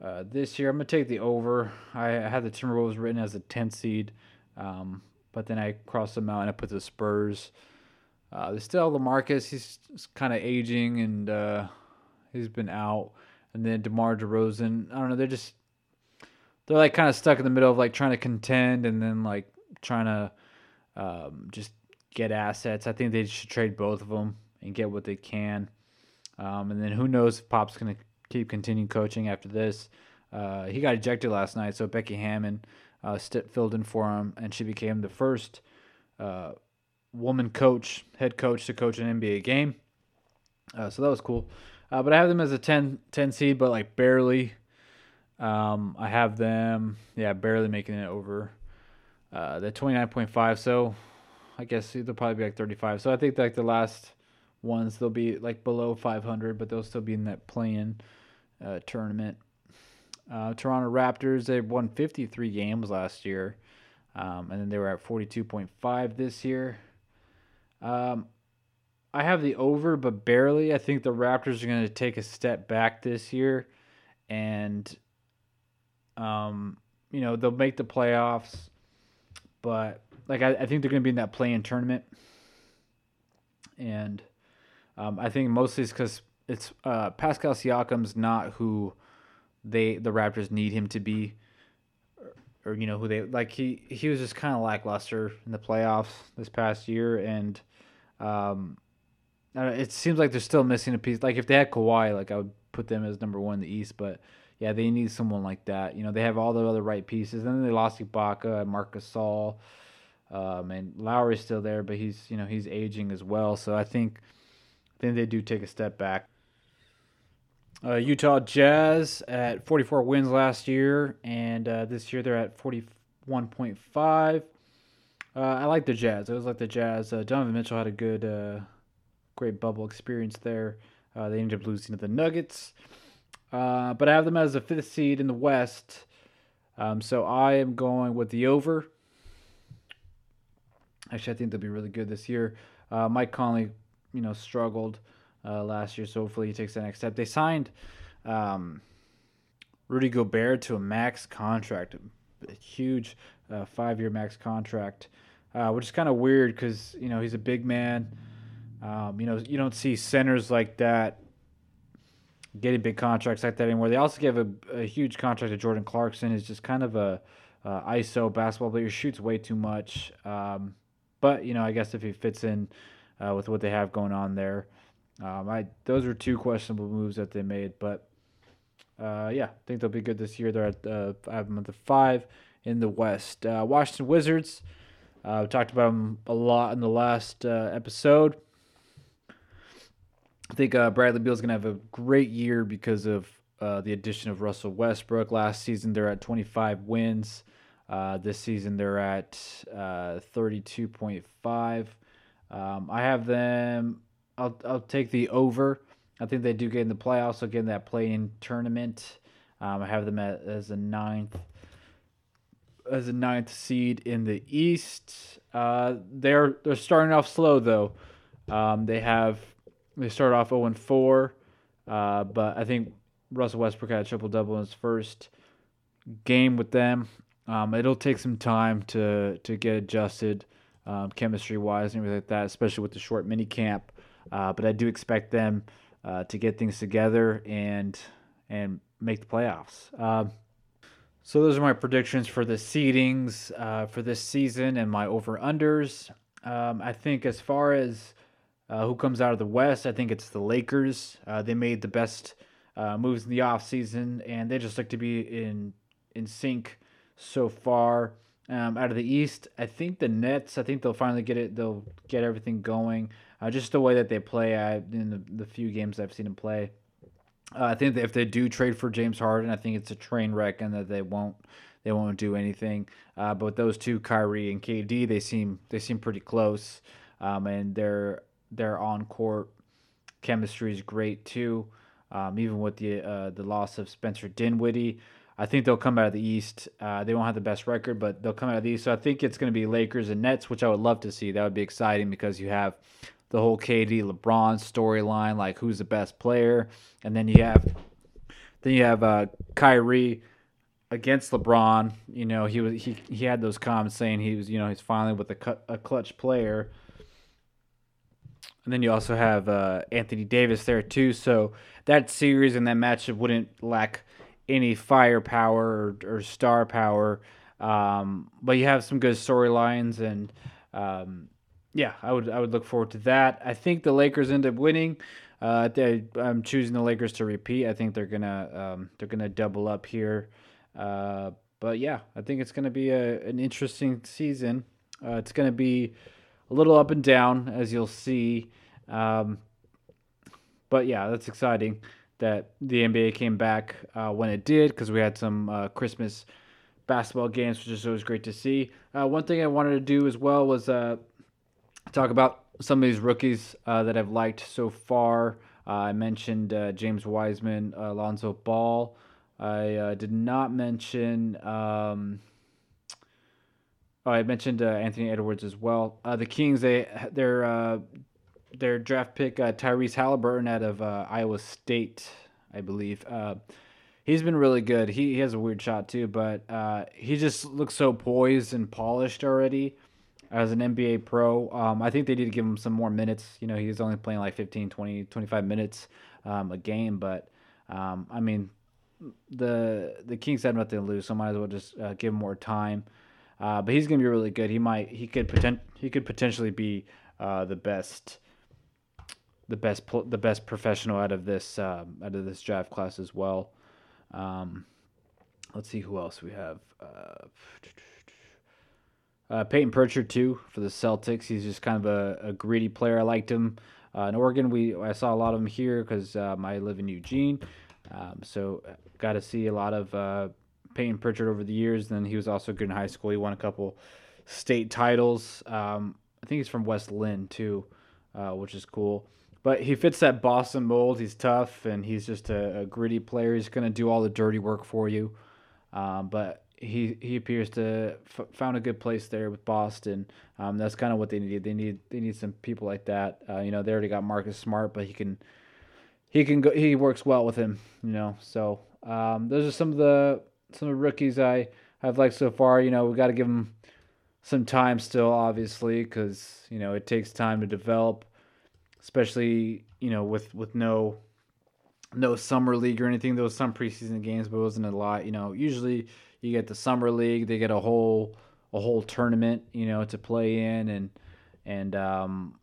S1: Uh, this year, I'm gonna take the over. I, had the Timberwolves written as a 10 seed, um, but then I crossed them out and I put the Spurs. Uh, there's still LaMarcus. He's kind of aging and uh, he's been out. And then DeMar DeRozan. I don't know. They're just they're like kind of stuck in the middle of like trying to contend and then like trying to um, just get assets. I think they should trade both of them and get what they can. Um, and then who knows if Pop's gonna keep continuing coaching after this. Uh, he got ejected last night, so Becky Hammon uh, st- filled in for him, and she became the first uh, woman coach, head coach to coach an NBA game. Uh, so that was cool. Uh, but I have them as a 10, 10 seed, but like barely. Um, I have them, yeah, barely making it over uh, the 29.5. So I guess they'll probably be like 35. So I think like the last ones, they'll be like below 500, but they'll still be in that play-in uh, tournament. Uh, Toronto Raptors, they won 53 games last year, um, and then they were at 42.5 this year. Um, I have the over, but barely. I think the Raptors are going to take a step back this year, and um, you know they'll make the playoffs, but like I, I think they're going to be in that play-in tournament, and um, I think mostly it's because it's uh, Pascal Siakam's not who they the Raptors need him to be, or, or you know who they like. He he was just kind of lackluster in the playoffs this past year, and um, it seems like they're still missing a piece. Like if they had Kawhi, like I would put them as number one in the East, but yeah, they need someone like that. You know, they have all the other right pieces, and then they lost Ibaka, Marc Gasol, um, and Lowry's still there, but he's you know he's aging as well. So I think I think they do take a step back. Uh, Utah Jazz at 44 wins last year, and uh, this year they're at 41.5. Uh, I like the Jazz. I was like the Jazz. Uh, Donovan Mitchell had a good, uh, great bubble experience there. Uh, they ended up losing to the Nuggets, but I have them as a fifth seed in the West. Um, so I am going with the over. Actually, I think they'll be really good this year. Mike Conley, you know, struggled uh, last year. So hopefully he takes the next step. They signed um, Rudy Gobert to a max contract, a huge uh, five-year max contract, uh, which is kind of weird because you know he's a big man. Um, you know you don't see centers like that getting big contracts like that anymore. They also gave a, a huge contract to Jordan Clarkson. He's just kind of a uh, ISO basketball player. Shoots way too much. Um, but you know I guess if he fits in uh, with what they have going on there. Um, I those were two questionable moves that they made, but uh, yeah, I think they'll be good this year. They're at uh, I have them at the five in the West. Uh, Washington Wizards. Uh, we talked about them a lot in the last uh, episode. I think uh, Bradley Beal is going to have a great year because of uh, the addition of Russell Westbrook. Last season, they're at 25 wins. Uh, this season, they're at 32.5. Um, I have them I'll I'll take the over. I think they do get in the playoffs. They'll get in that play-in tournament. Um, I have them at, as a ninth as a ninth seed in the East. Uh, they're they're starting off slow though. Um, they have they start off 0 and 4, uh, but I think Russell Westbrook had a triple double in his first game with them. Um, it'll take some time to to get adjusted um, chemistry wise and everything like that, especially with the short mini camp. Uh, but I do expect them uh, to get things together and and make the playoffs. Um, so those are my predictions for the seedings uh, for this season and my over unders. Um, I think as far as uh, who comes out of the West, I think it's the Lakers. Uh, they made the best uh, moves in the offseason, and they just look to be in in sync so far. Um, out of the East, I think the Nets. I think they'll finally get it. They'll get everything going. Uh, just the way that they play. I, in the, the few games I've seen them play, uh, I think that if they do trade for James Harden, I think it's a train wreck, and that they won't they won't do anything. Uh, but those two, Kyrie and KD, they seem they seem pretty close, um, and their their on court chemistry is great too. Um, even with the uh, the loss of Spencer Dinwiddie, I think they'll come out of the East. Uh, they won't have the best record, but they'll come out of the East. So I think it's going to be Lakers and Nets, which I would love to see. That would be exciting because you have the whole KD LeBron storyline, like who's the best player, and then you have then you have uh, Kyrie against LeBron. You know he was he he had those comments saying he was you know he's finally with a cut, a clutch player. And then you also have uh, Anthony Davis there too. So that series and that matchup wouldn't lack any firepower or, or star power. Um, but you have some good storylines and um, yeah, I would I would look forward to that. I think the Lakers end up winning. Uh, they, I'm choosing the Lakers to repeat. I think they're gonna um, they're gonna double up here. Uh, but yeah, I think it's gonna be a, an interesting season. Uh, it's gonna be a little up and down as you'll see. Um, but yeah, that's exciting that the NBA came back uh, when it did because we had some uh, Christmas basketball games, which is always great to see. Uh, one thing I wanted to do as well was uh, talk about some of these rookies uh, that I've liked so far. Uh, I mentioned James Wiseman, Alonzo Ball. I did not mention. Um, oh, I mentioned uh, Anthony Edwards as well. Uh, the Kings, they their their draft pick Tyrese Halliburton out of Iowa State, I believe. he's been really good. He, he has a weird shot too, but he just looks so poised and polished already as an NBA pro. Um, I think they need to give him some more minutes. You know, he's only playing like 15, 20, 25 minutes um, a game, but um, I mean, the the Kings have nothing to lose, so might as well just uh, give him more time. Uh, but he's gonna be really good. He might he could potent he could potentially be uh, the best the best the best professional out of this um, out of this draft class as well. Um, let's see who else we have. Uh, uh, Payton Pritchard too for the Celtics. He's just kind of a, a greedy player. I liked him uh, in Oregon. We I saw a lot of him here because um, I live in Eugene, um, so got to see a lot of uh, Payton Pritchard over the years. And then he was also good in high school. He won a couple state titles. Um, I think he's from West Linn too, uh, which is cool. But he fits that Boston mold. He's tough and he's just a, a gritty player. He's going to do all the dirty work for you. Um, but he he appears to f- found a good place there with Boston. Um, that's kind of what they need. They need they need some people like that. Uh, you know, they already got Marcus Smart, but he can he can go. He works well with him. You know, so um, those are some of the some of the rookies I have liked so far. You know, we got to give them some time still, obviously, because you know it takes time to develop, especially you know with with no no summer league or anything. There was some preseason games, but it wasn't a lot. You know, usually you get the summer league. They get a whole a whole tournament, you know, to play in, and and um,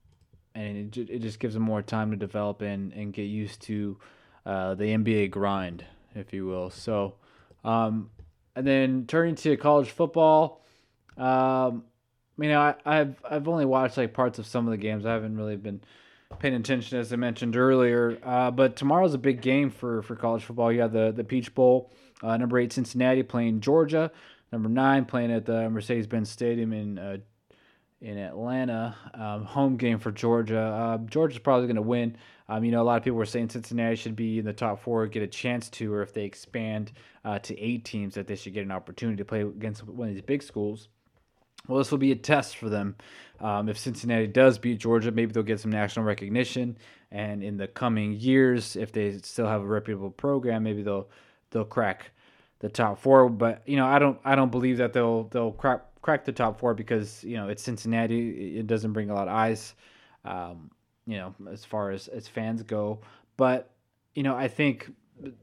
S1: and it, it just gives them more time to develop and and get used to uh, the NBA grind, if you will. So, um, and then turning to college football, um, you know, I, I've I've only watched like parts of some of the games. I haven't really been paying attention as I mentioned earlier. Uh, but tomorrow's a big game for for college football. You have the the Peach Bowl. Uh, number eight, Cincinnati playing Georgia. Number nine, playing at the Mercedes-Benz Stadium in uh, in Atlanta. Um, home game for Georgia. Uh, Georgia's probably going to win. Um, you know, a lot of people were saying Cincinnati should be in the top four, get a chance to, or if they expand uh, to eight teams, that they should get an opportunity to play against one of these big schools. Well, this will be a test for them. Um, if Cincinnati does beat Georgia, maybe they'll get some national recognition. And in the coming years, if they still have a reputable program, maybe they'll they'll crack the top four. But you know, I don't I don't believe that they'll they'll crack crack the top four because you know it's Cincinnati. It doesn't bring a lot of eyes, um, you know, as far as as fans go. but you know, I think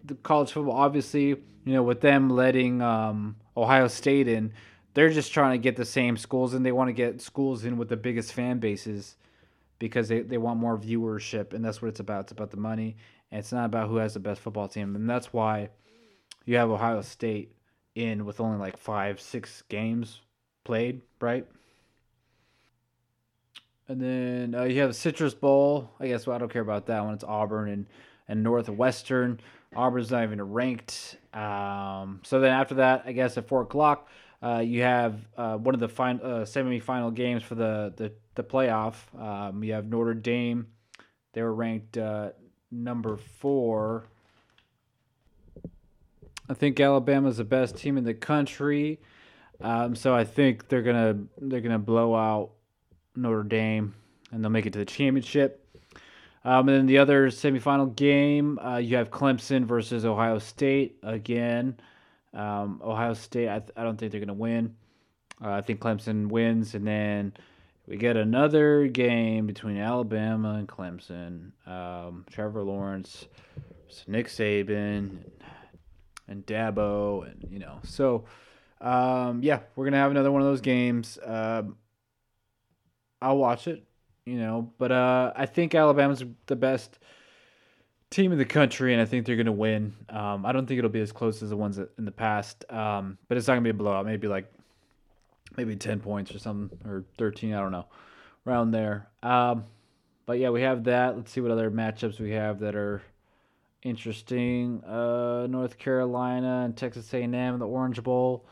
S1: the college football, obviously, you know, with them letting um, Ohio State in, they're just trying to get the same schools, and they want to get schools in with the biggest fan bases because they, they want more viewership, and that's what it's about. It's about the money, and it's not about who has the best football team, and that's why you have Ohio State in with only like five, six games played, right? And then uh, you have the Citrus Bowl. I guess well, I don't care about that one. It's Auburn and and Northwestern. Auburn's not even ranked. Um, so then after that, I guess at four o'clock, uh, you have uh, one of the fin- uh, semifinal games for the the, the playoff. Um, you have Notre Dame. They were ranked uh, number four. I think Alabama's the best team in the country. Um, so I think they're gonna they're gonna blow out Notre Dame and they'll make it to the championship. Um, and then the other semifinal game, uh, you have Clemson versus Ohio State again. Um, Ohio State, I, th- I don't think they're going to win. Uh, I think Clemson wins, and then we get another game between Alabama and Clemson. Um, Trevor Lawrence, Nick Saban, and Dabo, and you know, so um, yeah, we're gonna have another one of those games. Um, I'll watch it you know. But uh, I think Alabama's the best team in the country, and I think they're going to win. Um, I don't think it'll be as close as the ones in the past, um, but it's not going to be a blowout. Maybe like maybe ten points or something, or thirteen. I don't know, around there. Um, but yeah, we have that. Let's see what other matchups we have that are interesting. Uh, North Carolina and Texas A&M, the Orange Bowl.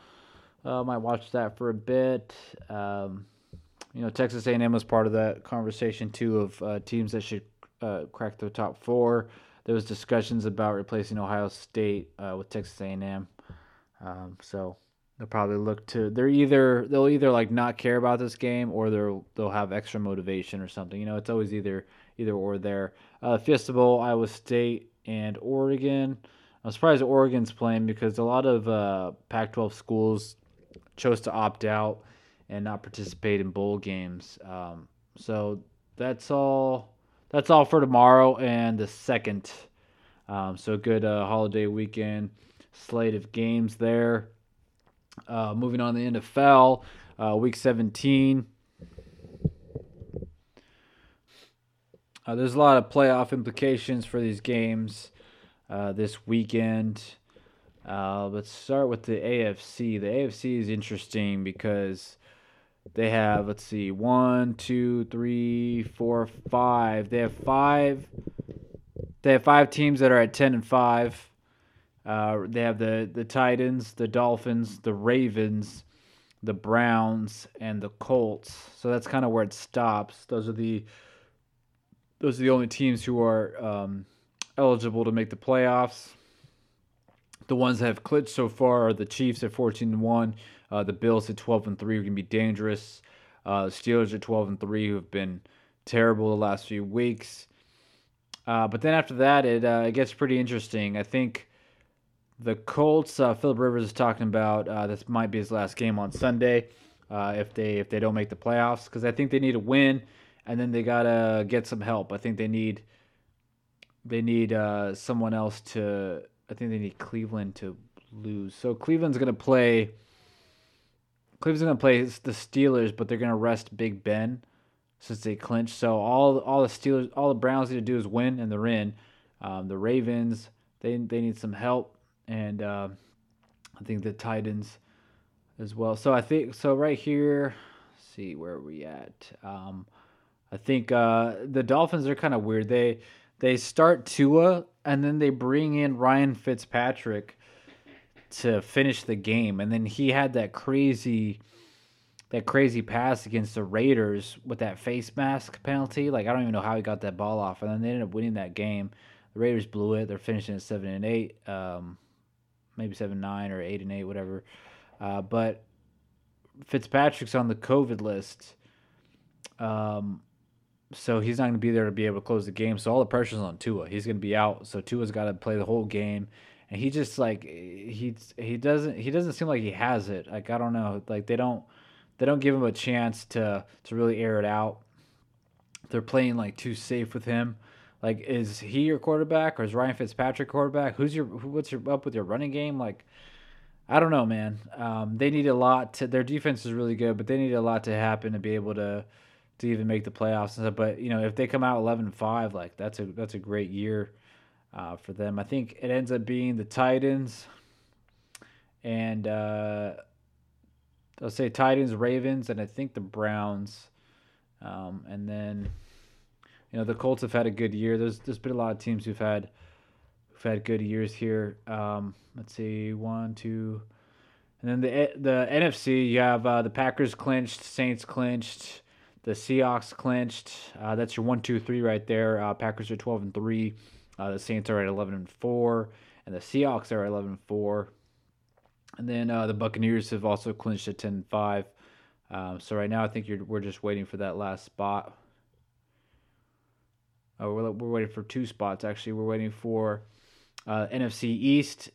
S1: Uh, might watch that for a bit. Um, you know, Texas A&M was part of that conversation too of uh, teams that should uh, crack the top four. There was discussions about replacing Ohio State uh, with Texas A&M. Um, so they'll probably look to they're either they'll either like not care about this game or they'll they'll have extra motivation or something. You know, it's always either either or there. Uh, Fiesta Bowl, Iowa State and Oregon. I'm surprised Oregon's playing because a lot of uh, Pac-12 schools chose to opt out and not participate in bowl games. Um, so that's all. That's all for tomorrow and the second. Um, so good uh, holiday weekend slate of games there. Uh, moving on to the NFL, uh, week 17. Uh, there's a lot of playoff implications for these games uh, this weekend. Uh, let's start with the AFC. The AFC is interesting because they have let's see, one, two, three, four, five. They have five. They have five teams that are at ten and five. Uh, they have the the Titans, the Dolphins, the Ravens, the Browns, and the Colts. So that's kind of where it stops. Those are the those are the only teams who are um, eligible to make the playoffs. The ones that have clinched so far are the Chiefs at fourteen and one, uh, the Bills at 12 and 3 are going to be dangerous. Uh, the Steelers at 12 and 3 who have been terrible the last few weeks. Uh, but then after that, it, uh, it gets pretty interesting. I think the Colts, uh, Philip Rivers is talking about uh, this might be his last game on Sunday if they if they don't make the playoffs because I think they need a win and then they gotta get some help. I think they need they need someone else to. I think they need Cleveland to lose. So Cleveland's gonna play Cleveland's gonna play the Steelers, but they're gonna rest Big Ben since they clinched. So all all the Steelers, all the Browns need to do is win, and they're in. Um, the Ravens, they they need some help, and uh, I think the Titans as well. So I think so right here. see where are we at? Um, I think uh, the Dolphins are kind of weird. They they start Tua and then they bring in Ryan Fitzpatrick to finish the game, and then he had that crazy that crazy pass against the Raiders with that face mask penalty. Like I don't even know how he got that ball off, and then they ended up winning that game. The Raiders blew it. They're finishing at seven and eight, um, maybe seven nine or eight and eight, whatever. Uh, but Fitzpatrick's on the COVID list, um, so he's not going to be there to be able to close the game. So all the pressure's on Tua. He's going to be out. So Tua's got to play the whole game and he just like he he doesn't he doesn't seem like he has it. Like I don't know, like they don't they don't give him a chance to to really air it out. They're playing like too safe with him, Like, is he your quarterback or is Ryan Fitzpatrick quarterback? Who's your what's your up with your running game? Like, I don't know, man. Um, they need a lot to. Their defense is really good, but they need a lot to happen to be able to to even make the playoffs and stuff. But you know, if they come out 11-5, like that's a that's a great year uh, for them. I think it ends up being the Titans and uh, I'll say Titans, Ravens, and I think the Browns. Um, and then, you know, the Colts have had a good year. There's there's been a lot of teams who've had who've had good years here. Um, let's see, one, two, and then the the NFC. You have uh, the Packers clinched, Saints clinched, the Seahawks clinched. Uh, that's your one, two, three right there. Uh, Packers are twelve and three. Uh, the Saints are at eleven and four, and the Seahawks are at eleven and four. And then uh, the Buccaneers have also clinched at 10 and 5. Um, so right now, I think we're just waiting for that last spot. Oh, we're, we're waiting for two spots, actually. We're waiting for uh, NFC East.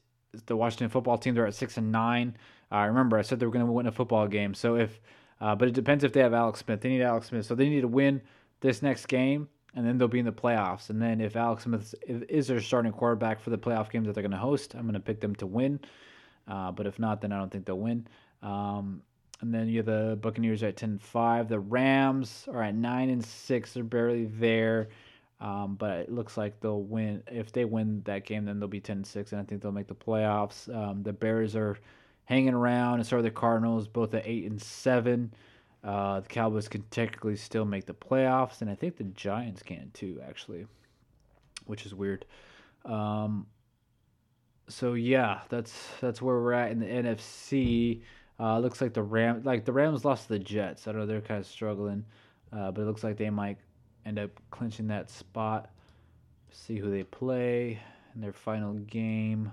S1: The Washington football team, they're at 6 and 9. Uh, remember, I said they were going to win a football game. So if, uh, but it depends if they have Alex Smith. They need Alex Smith. So they need to win this next game, and then they'll be in the playoffs. And then if Alex Smith is their starting quarterback for the playoff games that they're going to host, I'm going to pick them to win. Uh, but if not, then I don't think they'll win. Um, and then you have the Buccaneers at 10 5. The Rams are at 9 and 6. They're barely there. Um, but it looks like they'll win. If they win that game, then they'll be 10 6, and I think they'll make the playoffs. Um, the Bears are hanging around, and so are the Cardinals, both at 8 and 7. Uh, the Cowboys can technically still make the playoffs, and I think the Giants can too, actually, which is weird. Um, so yeah, that's that's where we're at in the NFC. Uh, looks like the Ram, like the Rams lost the Jets. I know they're kind of struggling, uh, but it looks like they might end up clinching that spot. See who they play in their final game.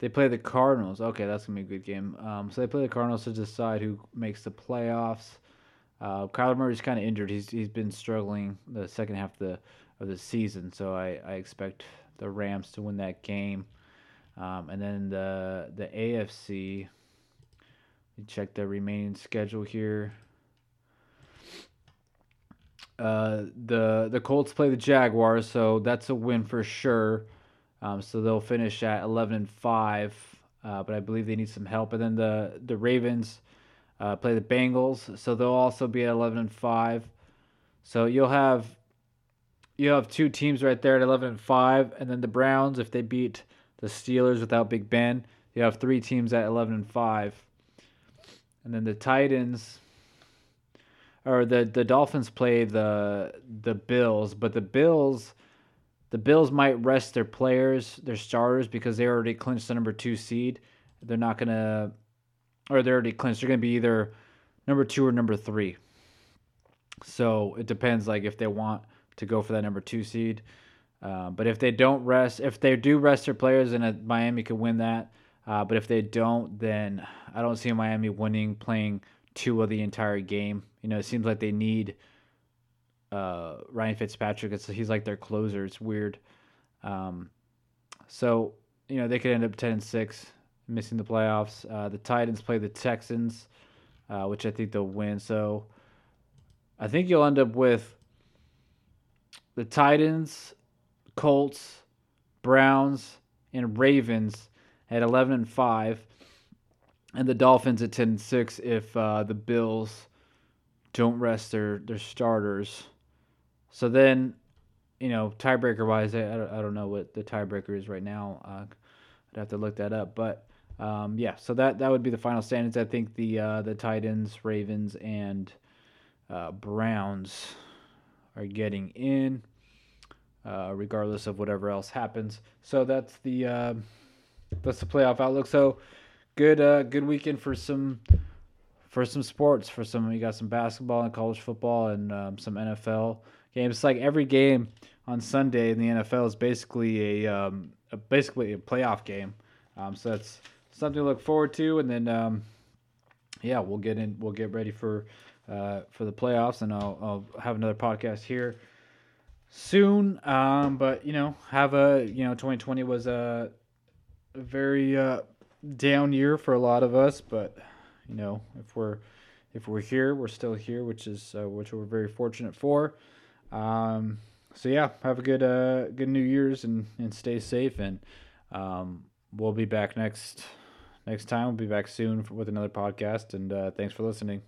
S1: They play the Cardinals. Okay, that's gonna be a good game. Um, so they play the Cardinals to decide who makes the playoffs. Uh, Kyler Murray's kind of injured. He's he's been struggling the second half of the of the season. So I, I expect the Rams to win that game. Um, and then the the AFC. check the remaining schedule here. Uh, the the Colts play the Jaguars, so that's a win for sure. Um, so they'll finish at 11 and five, uh, but I believe they need some help. And then the the Ravens uh, play the Bengals, so they'll also be at 11 and five. So you'll have you have two teams right there at 11 and 5 and then the Browns if they beat the Steelers without Big Ben you have three teams at 11 and 5 and then the Titans or the the Dolphins play the the Bills but the Bills the Bills might rest their players their starters because they already clinched the number 2 seed they're not going to or they're already clinched they're going to be either number 2 or number 3 so it depends like if they want to go for that number Tua seed. Uh, but if they don't rest, if they do rest their players, then Miami could win that. Uh, but if they don't, then I don't see Miami winning playing two of the entire game. You know, it seems like they need uh, Ryan Fitzpatrick. It's, he's like their closer. It's weird. Um, so you know they could end up ten and six, missing the playoffs. Uh, the Titans play the Texans, uh, which I think they'll win. So I think you'll end up with the Titans, Colts, Browns, and Ravens at 11 and 5, and the Dolphins at 10 and 6 if uh, the Bills don't rest their, their starters. So then, you know, tiebreaker wise, I, I don't know what the tiebreaker is right now. Uh, I'd have to look that up. But um, yeah, so that, that would be the final standings. I think the uh, the Titans, Ravens, and uh, Browns are getting in, uh, regardless of whatever else happens. So that's the uh, that's the playoff outlook. So good uh, good weekend for some for some sports. For some, you got some basketball and college football and um, some NFL games. It's like every game on Sunday in the NFL is basically a, um, a basically a playoff game. Um, so that's something to look forward to. And then um, yeah, we'll get in. We'll get ready for uh, for the playoffs, and I'll, I'll have another podcast here soon. Um, but you know, have a you know, 2020 was a, very uh, down year for a lot of us, but you know, if we're if we're here, we're still here, which is uh, which we're very fortunate for. Um, so yeah, have a good uh, good New Year's and, and stay safe. And um, we'll be back next next time. We'll be back soon with another podcast. And uh, thanks for listening.